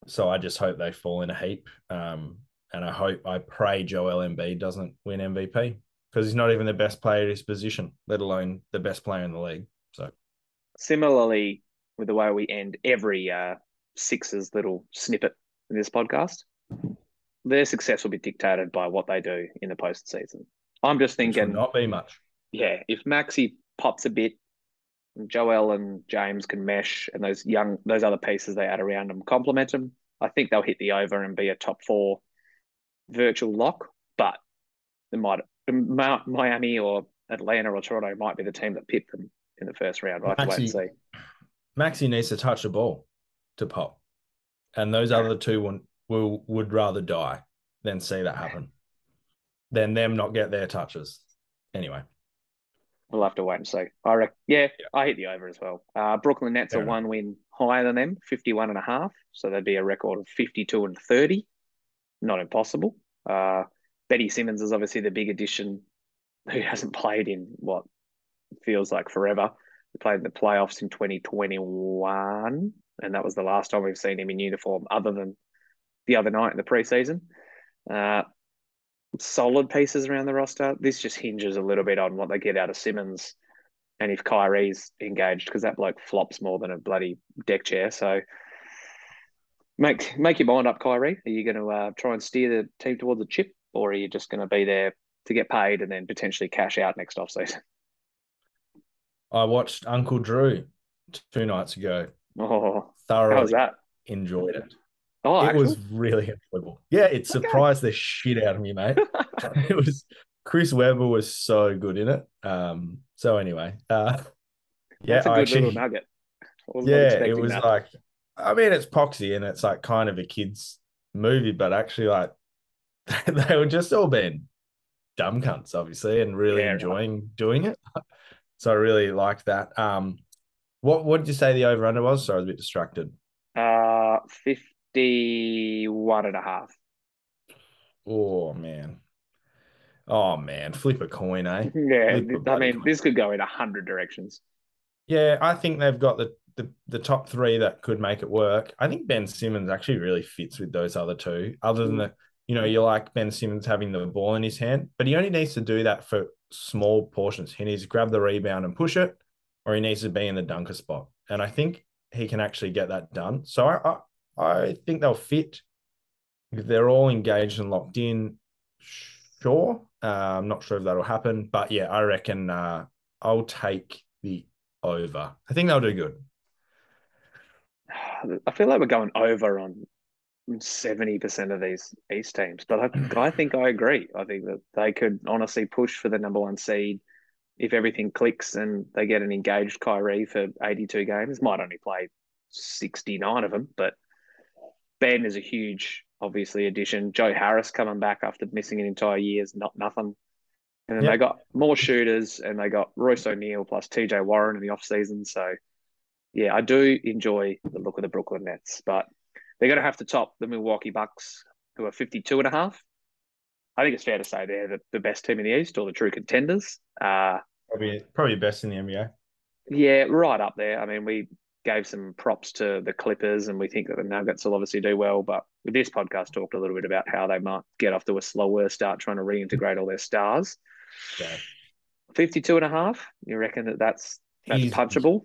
Speaker 2: so I just hope they fall in a heap. Um, and I hope, I pray Joel Embiid doesn't win MVP because he's not even the best player at his position, let alone the best player in the league. So
Speaker 1: similarly, with the way we end every uh, Sixers little snippet in this podcast, their success will be dictated by what they do in the postseason. I'm just thinking,
Speaker 2: not be much.
Speaker 1: Yeah, if Maxey pops a bit, and Joel and James can mesh, and those young, those other pieces they add around them complement them, I think they'll hit the over and be a top four virtual lock. But they might Miami or Atlanta or Toronto might be the team that pit them in the first round. We'll Maxey, to wait and see.
Speaker 2: Maxey needs to touch the ball to pop, and those other two will, will would rather die than see that happen, than them not get their touches. Anyway,
Speaker 1: we'll have to wait and see. I reckon, yeah, yeah. I hit the over as well. Uh, Brooklyn Nets Fair are one win higher than them, 51 and a half. So they'd be a record of 52 and 30 not impossible. Uh, Benny Simmons is obviously the big addition who hasn't played in what feels like forever. He played in the playoffs in 2021, and that was the last time we've seen him in uniform, other than the other night in the preseason. Uh, solid pieces around the roster. This just hinges a little bit on what they get out of Simmons and if Kyrie's engaged, because that bloke flops more than a bloody deck chair. So make make your mind up, Kyrie. Are you going to uh, try and steer the team towards a chip, or are you just going to be there to get paid and then potentially cash out next off season?
Speaker 2: I watched Uncle Drew two nights ago.
Speaker 1: Oh,
Speaker 2: thoroughly
Speaker 1: how was that?
Speaker 2: Enjoyed it.
Speaker 1: Oh,
Speaker 2: it
Speaker 1: actually?
Speaker 2: was really enjoyable. Yeah, it surprised okay. the shit out of me, mate. (laughs) it was Chris Webber was so good in it. Um, so anyway, uh, yeah,
Speaker 1: That's a good actually, little nugget.
Speaker 2: Yeah, it was that. like, I mean, it's poxy and it's like kind of a kids movie, but actually, like, (laughs) they were just all being dumb cunts, obviously, and really yeah, enjoying right. doing it. So I really liked that. Um, what what did you say the over under was? Sorry, I was a bit distracted.
Speaker 1: Uh, 51 and a half.
Speaker 2: Oh man. Oh man, flip a coin, eh? (laughs)
Speaker 1: Yeah, I mean, coin. this could go in a hundred directions.
Speaker 2: Yeah, I think they've got the, the the top three that could make it work. I think Ben Simmons actually really fits with those other two. Other than the, you know, you like Ben Simmons having the ball in his hand, but he only needs to do that for small portions. He needs to grab the rebound and push it, or he needs to be in the dunker spot. And I think he can actually get that done. So I I, I think they'll fit. If they're all engaged and locked in, sure. Uh, I'm not sure if that'll happen, but yeah, I reckon uh, I'll take the over. I think they'll do good.
Speaker 1: I feel like we're going over on seventy percent of these East teams, but I, I think I agree. I think that they could honestly push for the number one seed if everything clicks and they get an engaged Kyrie for eighty-two games. Might only play sixty-nine of them, but Ben is a huge obviously addition. Joe Harris coming back after missing an entire year is not nothing. And then yep. they got more shooters and they got Royce O'Neale plus TJ Warren in the off season. So yeah, I do enjoy the look of the Brooklyn Nets, but they're going to have to top the Milwaukee Bucks, who are 52 and a half. I think it's fair to say they're the, the best team in the East or the true contenders. Uh,
Speaker 2: probably, probably best in the NBA.
Speaker 1: Yeah, right up there. I mean, we gave some props to the Clippers, and we think that the Nuggets will obviously do well. But this podcast talked a little bit about how they might get off to a slower start trying to reintegrate all their stars. Yeah. 52 and a half, you reckon that that's, that's He's, punchable?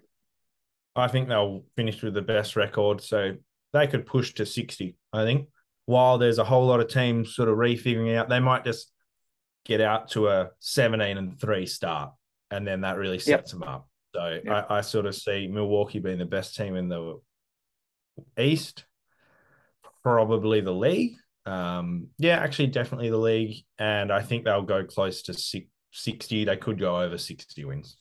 Speaker 2: I think they'll finish with the best record. So they could push to 60, I think. While there's a whole lot of teams sort of refiguring out, they might just get out to a 17 and 3 start. And then that really sets yep. them up. So yeah. I, I sort of see Milwaukee being the best team in the East, probably the league. Um, yeah, actually, definitely the league. And I think they'll go close to 60. They could go over 60 wins.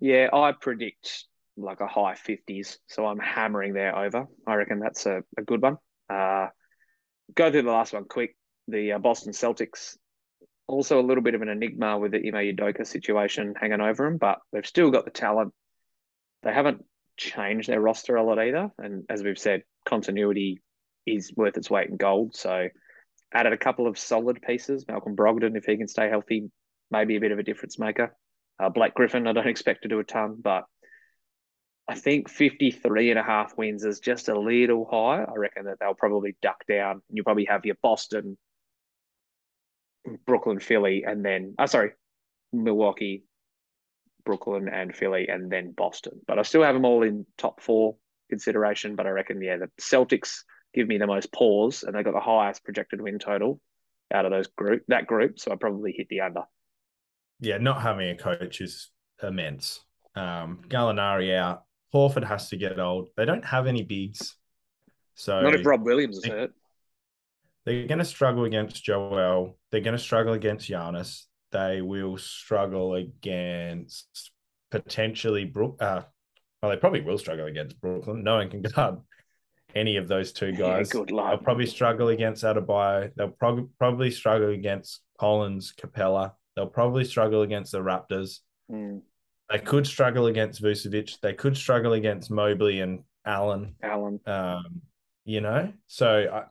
Speaker 1: Yeah, I predict like a high 50s. So I'm hammering there over. I reckon that's a, a good one. Uh, go through the last one quick. The uh, Boston Celtics also a little bit of an enigma with the Ime Udoka situation hanging over them, but they've still got the talent. They haven't changed their roster a lot either. And as we've said, continuity is worth its weight in gold. So added a couple of solid pieces. Malcolm Brogdon, if he can stay healthy, maybe a bit of a difference maker. Uh, Blake Griffin, I don't expect to do a ton, but I think 53 and a half wins is just a little high. I reckon that they'll probably duck down. You'll probably have your Boston, Brooklyn, Philly, and then, oh, sorry, Milwaukee, Brooklyn, and Philly, and then Boston. But I still have them all in top four consideration. But I reckon, yeah, the Celtics give me the most pause, and they got the highest projected win total out of those group that group. So I probably hit the under.
Speaker 2: Yeah, not having a coach is immense. Um, Gallinari out. Horford has to get old. They don't have any bigs. So
Speaker 1: not if Rob Williams is hurt.
Speaker 2: They're going to struggle against Joel. They're going to struggle against Giannis. They will struggle against potentially Brook. Uh, well, they probably will struggle against Brooklyn. No one can (laughs) guard any of those two guys.
Speaker 1: Yeah.
Speaker 2: They'll probably struggle against Adebayo. They'll pro- probably struggle against Collins, Capela. They'll probably struggle against the Raptors.
Speaker 1: Mm.
Speaker 2: They could struggle against Vucevic. They could struggle against Mobley and Allen.
Speaker 1: Allen.
Speaker 2: Um, you know, so I,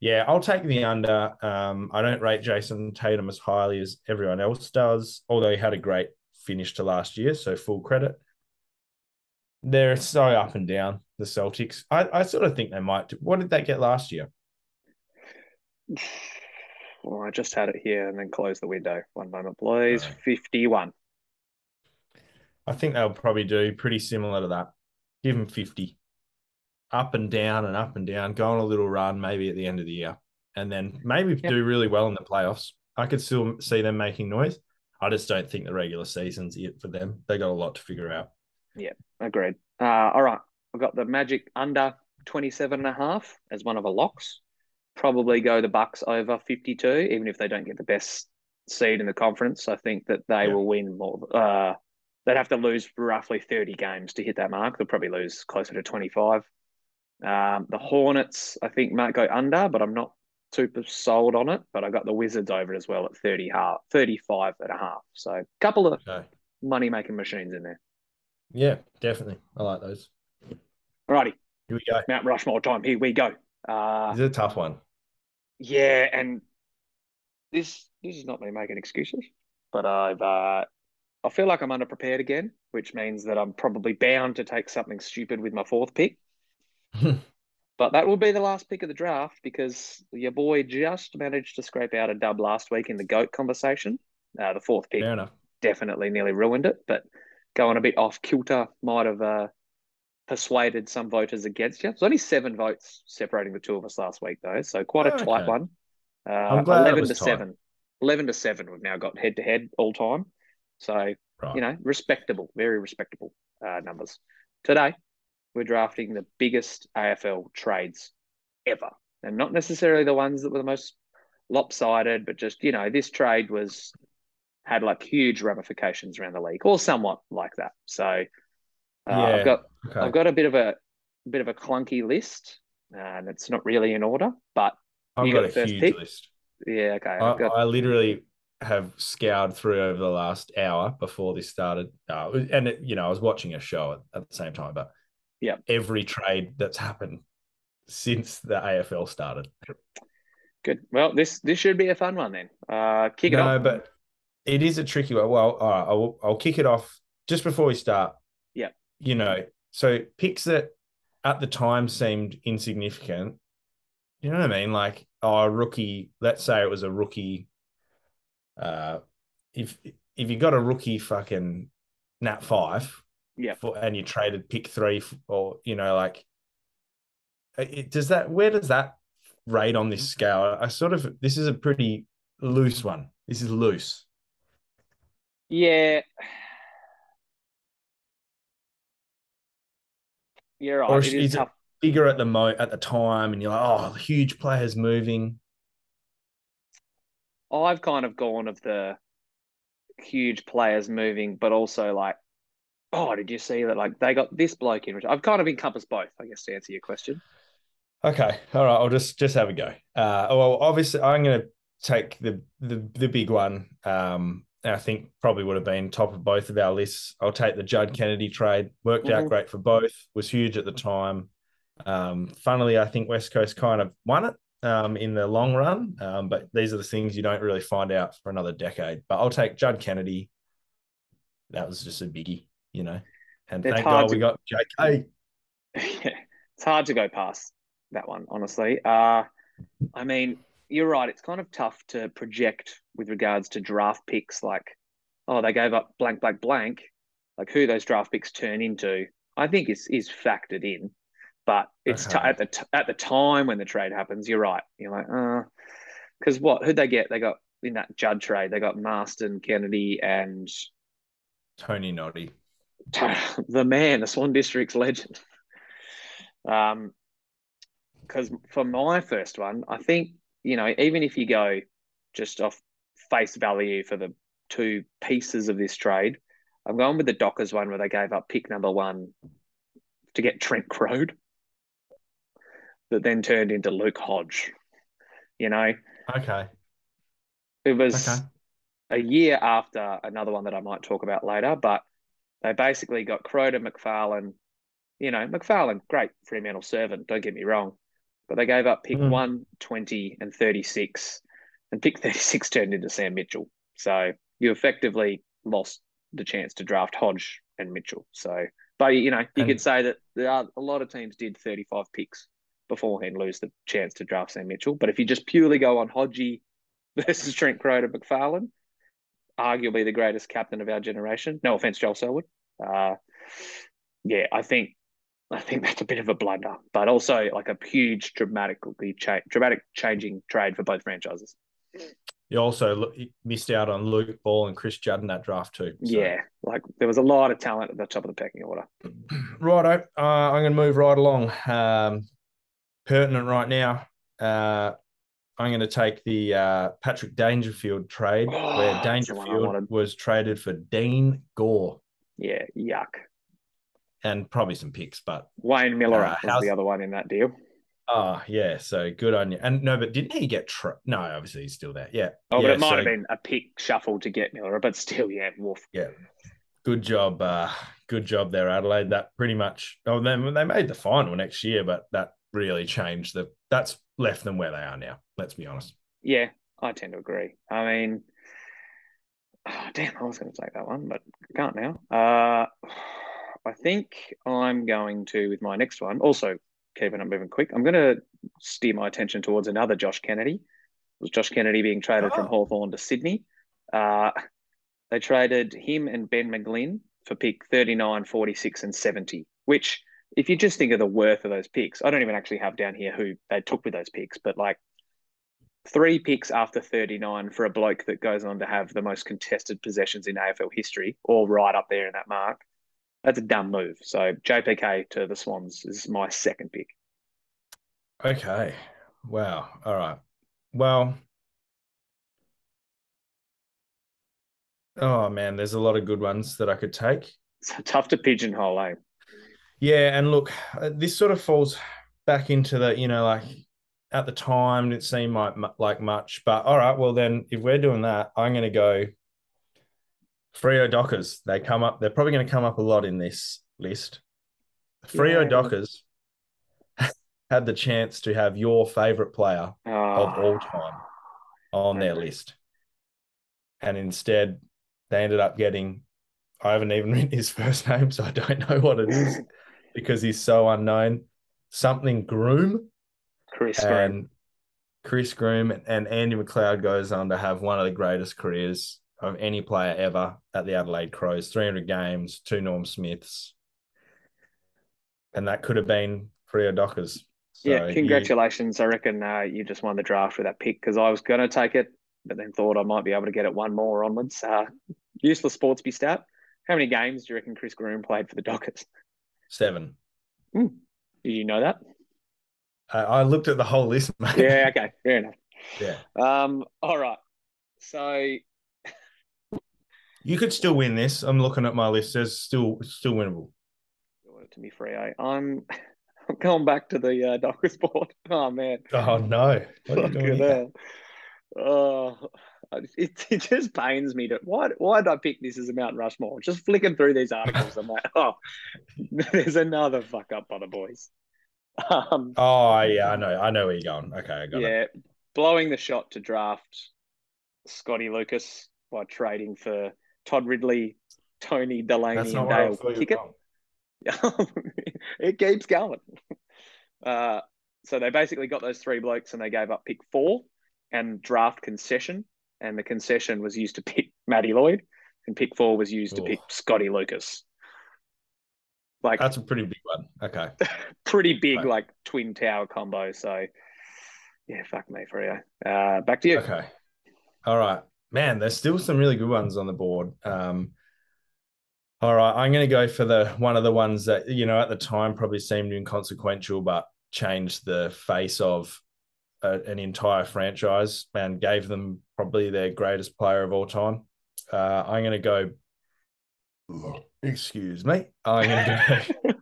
Speaker 2: Yeah, I'll take the under. Um, I don't rate Jayson Tatum as highly as everyone else does, although he had a great finish to last year, so full credit. They're so up and down, the Celtics. I, I sort of think they might. Do, what did they get last year? (sighs)
Speaker 1: Well, I just had it here and then close the window. One moment, please. Right. 51.
Speaker 2: I think they'll probably do pretty similar to that. Give them 50. Up and down and up and down. Go on a little run maybe at the end of the year. And then maybe yep. do really well in the playoffs. I could still see them making noise. I just don't think the regular season's it for them. They got a lot to figure out.
Speaker 1: Yeah, agreed. Uh, all right. I've got the Magic under 27 and a half as one of the locks. Probably go the Bucks over 52, even if they don't get the best seed in the conference. I think that they yeah. will win more. Uh, they'd have to lose roughly 30 games to hit that mark. They'll probably lose closer to 25. Um, the Hornets, I think, might go under, but I'm not super sold on it. But I got the Wizards over it as well at 30 half, 35 and a half. So a couple of okay. money making machines in there.
Speaker 2: Yeah, definitely. I like those.
Speaker 1: Alrighty.
Speaker 2: Here we go.
Speaker 1: Mount Rushmore time. Here we go. Uh,
Speaker 2: this is a tough one.
Speaker 1: Yeah, and this this is not me making excuses, but I've uh, I feel like I'm underprepared again, which means that I'm probably bound to take something stupid with my fourth pick. (laughs) but that will be the last pick of the draft because your boy just managed to scrape out a dub last week in the goat conversation. Uh, the fourth pick definitely nearly ruined it, but going a bit off kilter might have uh, persuaded some voters against you. There's only seven votes separating the two of us last week, though, so quite a oh, tight one. Uh, I'm glad Eleven to tight. seven. Eleven to seven. We've now got head to head all time. So right. you know, respectable, very respectable uh, numbers. Today, we're drafting the biggest AFL trades ever, and not necessarily the ones that were the most lopsided, but just you know, this trade was had like huge ramifications around the league, or somewhat like that. So uh, yeah, I've got okay. I've got a bit of a, bit of a clunky list, and it's not really in order, but
Speaker 2: I've you got, got a huge pick. list.
Speaker 1: Yeah, okay.
Speaker 2: I, got... I, literally have scoured through over the last hour before this started, uh, and it, you know I was watching a show at, at the same time, but
Speaker 1: yeah,
Speaker 2: every trade that's happened since the AFL started.
Speaker 1: Good. Well, this this should be a fun one then. Uh, kick it off.
Speaker 2: no, off. but it is a tricky one. Well, all right, I'll, I'll kick it off just before we start.
Speaker 1: Yeah.
Speaker 2: You know, so picks that at the time seemed insignificant. You know what I mean? Like, oh, a rookie, let's say it was a rookie. Uh, if if you got a rookie fucking nat five,
Speaker 1: yeah,
Speaker 2: for, and you traded pick three, or you know, like, it, does that where does that rate on this scale? I sort of this is a pretty loose one. This is loose.
Speaker 1: Yeah. You're right.
Speaker 2: Or it is, is it bigger at the mo at the time, and you're like, oh, huge players moving.
Speaker 1: I've kind of gone of the huge players moving, but also like, oh, did you see that? Like they got this bloke in. Which I've kind of encompassed both, I guess, to answer your question.
Speaker 2: Okay, all right. I'll just just have a go. Uh, well, obviously, I'm going to take the the the big one. Um, I think probably would have been top of both of our lists. I'll take the Judd Kennedy trade. Worked mm-hmm. out great for both. Was huge at the time. Um, funnily, I think West Coast kind of won it um, in the long run. Um, but these are the things you don't really find out for another decade. But I'll take Judd Kennedy. That was just a biggie, you know. And it's thank God to... we got JK.
Speaker 1: yeah, (laughs) it's hard to go past that one, honestly. Uh, I mean, you're right. It's kind of tough to project with regards to draft picks. Like, oh, they gave up blank, blank, blank. Like who those draft picks turn into, I think is is factored in. But it's t- at the t- at the time when the trade happens, you're right. You're like, uh, because what? Who'd they get? They got in that Judd trade. They got Masten, Kennedy, and
Speaker 2: Tony Notte, (laughs)
Speaker 1: the man, the Swan District's legend. Um, because for my first one, I think you know, even if you go just off face value for the two pieces of this trade, I'm going with the Dockers one where they gave up pick number one to get Trent Croad, that then turned into Luke Hodge. You know?
Speaker 2: Okay.
Speaker 1: It was okay. a year after another one that I might talk about later, but they basically got Croad and McPharlin. You know, McPharlin, great Fremantle servant, don't get me wrong. but they gave up pick mm. 1, 20, and 36. And pick (laughs) 36 turned into Sam Mitchell. So you effectively lost the chance to draft Hodge and Mitchell. So, but you know, you and, could say that there are a lot of teams did 35 picks beforehand lose the chance to draft Sam Mitchell. But if you just purely go on Hodgie versus Trent Croad McPharlin, arguably the greatest captain of our generation. No offense, Joel Selwood. Uh, yeah, I think I think that's a bit of a blunder, but also like a huge dramatically cha- dramatic changing trade for both franchises.
Speaker 2: You also missed out on Luke Ball and Chris Judd in that draft too.
Speaker 1: So. Yeah, like there was a lot of talent at the top of the pecking order.
Speaker 2: Righto, uh, I'm going to move right along. Um, pertinent right now. Uh, I'm going to take the uh, Patrick Dangerfield trade, oh, where Dangerfield was traded for Dean Gore.
Speaker 1: Yeah, yuck.
Speaker 2: And probably some picks, but
Speaker 1: Wayne Milera uh, was the other one in that deal.
Speaker 2: Oh yeah, so good on you. And no, but didn't he get? Tra- no, obviously he's still there. Yeah.
Speaker 1: Oh,
Speaker 2: but
Speaker 1: yeah, it might so, have been a pick shuffle to get Milera, but still, yeah, Wolf.
Speaker 2: Yeah. Good job. Uh, good job there, Adelaide. That pretty much. Oh, then they made the final next year, but that really changed the. That's left them where they are now. Let's be honest.
Speaker 1: Yeah, I tend to agree. I mean, oh, damn, I was going to take that one, but I can't now. Uh, I think I'm going to with my next one. Also, keeping it moving quick. I'm going to steer my attention towards another Josh Kennedy. It was Josh Kennedy being traded oh. from Hawthorn to Sydney. Uh, they traded him and Ben McGlynn for pick 39, 46, and 70, which, if you just think of the worth of those picks, I don't even actually have down here who they took with those picks, but like three picks after 39 for a bloke that goes on to have the most contested possessions in AFL history, all right up there in that mark that's a dumb move. So JPK to the Swans is my second pick.
Speaker 2: Okay. Wow. All right. Well, oh man, there's a lot of good ones that I could take.
Speaker 1: It's tough to pigeonhole, eh?
Speaker 2: Yeah, and look, uh, this sort of falls back into the, you know, like at the time it seemed like like much, but all right, well then if we're doing that, I'm going to go Freo Dockers, they come up. They're probably going to come up a lot in this list. Freo yeah. Dockers (laughs) had the chance to have your favorite player oh. of all time on their list, and instead they ended up getting. I haven't even (laughs) written his first name, so I don't know what it is (laughs) because he's so unknown. Something Groom,
Speaker 1: Chris and Groom.
Speaker 2: Chris Groom and Andy McLeod goes on to have one of the greatest careers of any player ever at the Adelaide Crows 300 games, two Norm Smiths. And that could have been Freo Dockers.
Speaker 1: So yeah, congratulations. You... I reckon uh, you just won the draft with that pick because I was going to take it, but then thought I might be able to get it one more onwards. Uh, useless sportsby stat. How many games do you reckon Chris Groom played for the Dockers?
Speaker 2: Seven.
Speaker 1: Mm. Did you know that?
Speaker 2: Uh, I looked at the whole list, (laughs) mate.
Speaker 1: Yeah, okay, fair enough.
Speaker 2: Yeah.
Speaker 1: Um. All right. So
Speaker 2: you could still win this. I'm looking at my list. There's still still winnable.
Speaker 1: To be free, eh? I'm (laughs) I'm going back to the uh, Dockers (laughs) board. Oh man.
Speaker 2: Oh no. What are you doing?
Speaker 1: Oh, it, (laughs) it just pains me to why why did I pick this as a Mount Rushmore? Just flicking through these articles, I'm like, oh, (laughs) there's another fuck up by the boys.
Speaker 2: Um, oh yeah, I know, I know where you're going. Okay, I got yeah, it.
Speaker 1: blowing the shot to draft Scotty Lucas by trading for Todd Ridley, Tony Delaney, and Dale Kickett. (laughs) it keeps going. Uh, so they basically got those three blokes and they gave up pick four and draft concession. And the concession was used to pick (laughs) Matty Lloyd, and pick four was used Ooh. to pick Scotty Lucas.
Speaker 2: Like that's a pretty big one. Okay. (laughs)
Speaker 1: pretty big, okay. like twin tower combo. So yeah, fuck me for you. Uh, back to you.
Speaker 2: Okay. All right man, there's still some really good ones on the board. Um, all right, I'm going to go for the one of the ones that you know at the time probably seemed inconsequential, but changed the face of a, an entire franchise and gave them probably their greatest player of all time. Uh, I'm going to go. Excuse me. I'm going to go.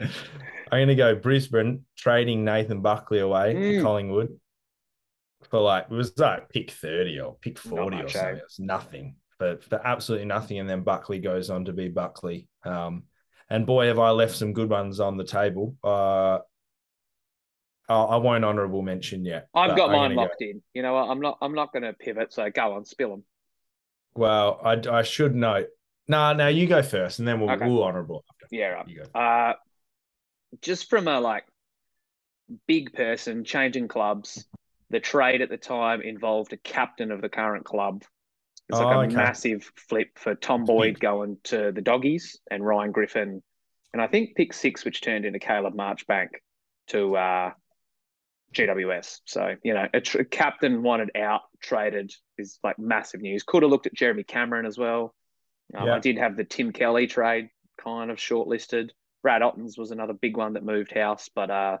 Speaker 2: (laughs) I'm going to go Brisbane trading Nathan Buckley away mm. to Collingwood for like it was like pick 30 or pick 40 much, or something. Eh? It was nothing, but for absolutely nothing. And then Buckley goes on to be Buckley. Um, and boy, have I left some good ones on the table. Uh, I won't honourable mention yet.
Speaker 1: I've got mine locked go. in. You know, I'm not. I'm not going to pivot. So go on, spill them.
Speaker 2: Well, I, I should note. Nah, now you go first, and then we'll okay. we'll honourable after.
Speaker 1: Yeah, right. Uh, just from a like big person changing clubs. The trade at the time involved a captain of the current club. It's like oh, a okay. massive flip for Tom Boyd going to the doggies and Ryan Griffin, and I think pick six, which turned into Caleb Marchbank to uh, GWS. So, you know, a, tr- a, captain wanted out, traded is like massive news. Could have looked at Jeremy Cameron as well. Um, yeah. I did have the Tim Kelly trade kind of shortlisted. Brad Ottens was another big one that moved house. But uh,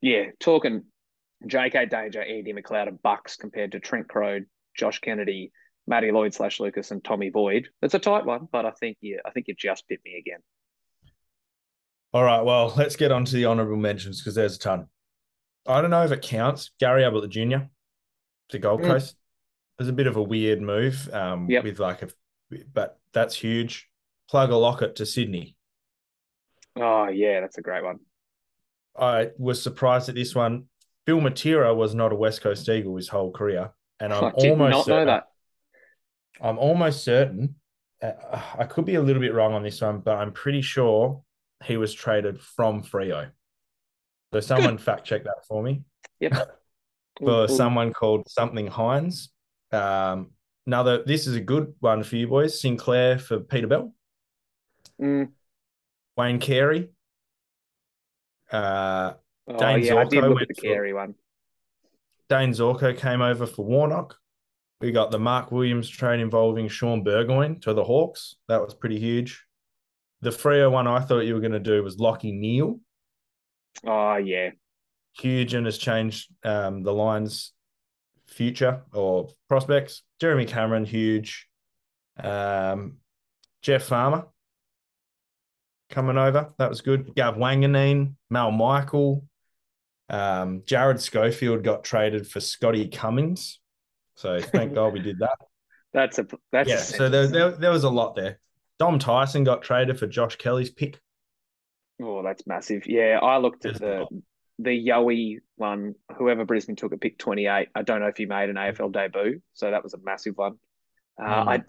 Speaker 1: yeah, talking JK Danger, Andy McLeod, and Bucks compared to Trent Crow, Josh Kennedy, Matty Lloyd slash Lucas, and Tommy Boyd. It's a tight one, but I think yeah, I think you just bit me again.
Speaker 2: All right, well, let's get on to the honourable mentions because there's a ton. I don't know if it counts. Gary Ablett Jr. to Gold mm. Coast. There's a bit of a weird move um, yep. with like a, but that's huge. Plugger Lockett to Sydney.
Speaker 1: Oh yeah, that's a great one.
Speaker 2: I was surprised at this one. Phil Matera was not a West Coast Eagle his whole career, and (laughs) I'm almost certain, I'm almost certain. Uh, I could be a little bit wrong on this one, but I'm pretty sure he was traded from Freo. So someone fact check that for me.
Speaker 1: Yep. (laughs)
Speaker 2: for someone called something Hines. Um, another. This is a good one for you boys. Sinclair for Peter Bell.
Speaker 1: Mm.
Speaker 2: Wayne Carey. Uh,
Speaker 1: oh, Dane yeah, Zorko I did look at the Carey one.
Speaker 2: Dane Zorko came over for Warnock. We got the Mark Williams trade involving Shaun Burgoyne to the Hawks. That was pretty huge. The Freo one I thought you were going to do was Lachie Neale
Speaker 1: Oh yeah,
Speaker 2: huge and has changed um, the Lions' future or prospects. Jeremy Cameron, huge. Um, Jeff Farmer coming over. That was good. Gav Wanganeen, Mal Michael. Um, Jarrod Schofield got traded for Scotty Cummings. So thank (laughs) God we did that.
Speaker 1: That's a that's
Speaker 2: yeah.
Speaker 1: A
Speaker 2: so there, there, there was a lot there. Dom Tyson got traded for Josh Kelly's pick.
Speaker 1: Oh, that's massive. Yeah, I looked at the the Yowie one. Whoever Brisbane took at pick twenty eight. I don't know if he made an AFL debut, so that was a massive one. Uh, mm. I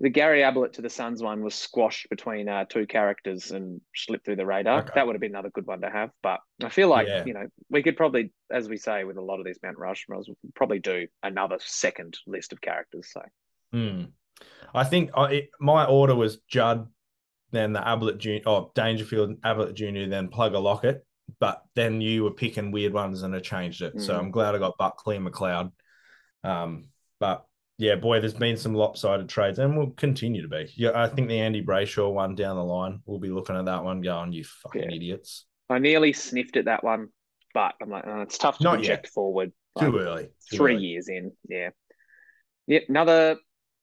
Speaker 1: the Gary Ablett to the Suns one was squashed between uh, two characters and slipped through the radar. Okay. That would have been another good one to have. But I feel like yeah. you know we could probably, as we say with a lot of these Mount Rushmores, we could probably do another second list of characters. So,
Speaker 2: mm. I think I, it, my order was Judd, then the Ablett Junior, oh Dangerfield, Ablett Junior, then Plugger Lockett. But then you were picking weird ones and I changed it. Mm. So I'm glad I got Buckley and McLeod. Um, but yeah, boy, there's been some lopsided trades and will continue to be. Yeah, I think the Andy Brayshaw one down the line, we'll be looking at that one going, you fucking yeah. idiots.
Speaker 1: I nearly sniffed at that one, but I'm like, oh, it's tough to Not project yet. forward.
Speaker 2: Too early.
Speaker 1: Too three
Speaker 2: early.
Speaker 1: years in. Yeah. Yep. Another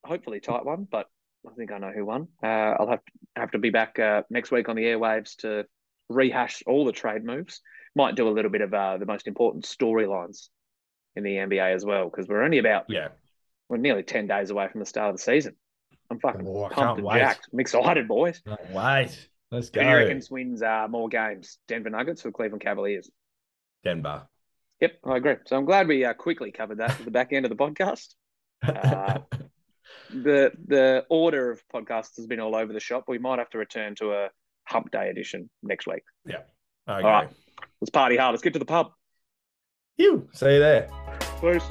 Speaker 1: hopefully tight one, but I think I know who won. Uh, I'll have to, have to be back uh, next week on the airwaves to rehash all the trade moves. Might do a little bit of uh, the most important storylines in the NBA as well because we're only about
Speaker 2: yeah
Speaker 1: we're nearly ten days away from the start of the season. I'm fucking oh, pumped and wait. jacked. I'm excited, boys.
Speaker 2: Can't wait. Let's go.
Speaker 1: Who reckons wins uh, more games, Denver Nuggets or Cleveland Cavaliers?
Speaker 2: Denver.
Speaker 1: Yep, I agree. So I'm glad we uh, quickly covered that at the back end of the podcast. (laughs) Uh, the the order of podcasts has been all over the shop. We might have to return to a hump day edition next week.
Speaker 2: Yeah.
Speaker 1: All right. Let's party hard. Let's get to the pub.
Speaker 2: You. See you there.
Speaker 1: Peace.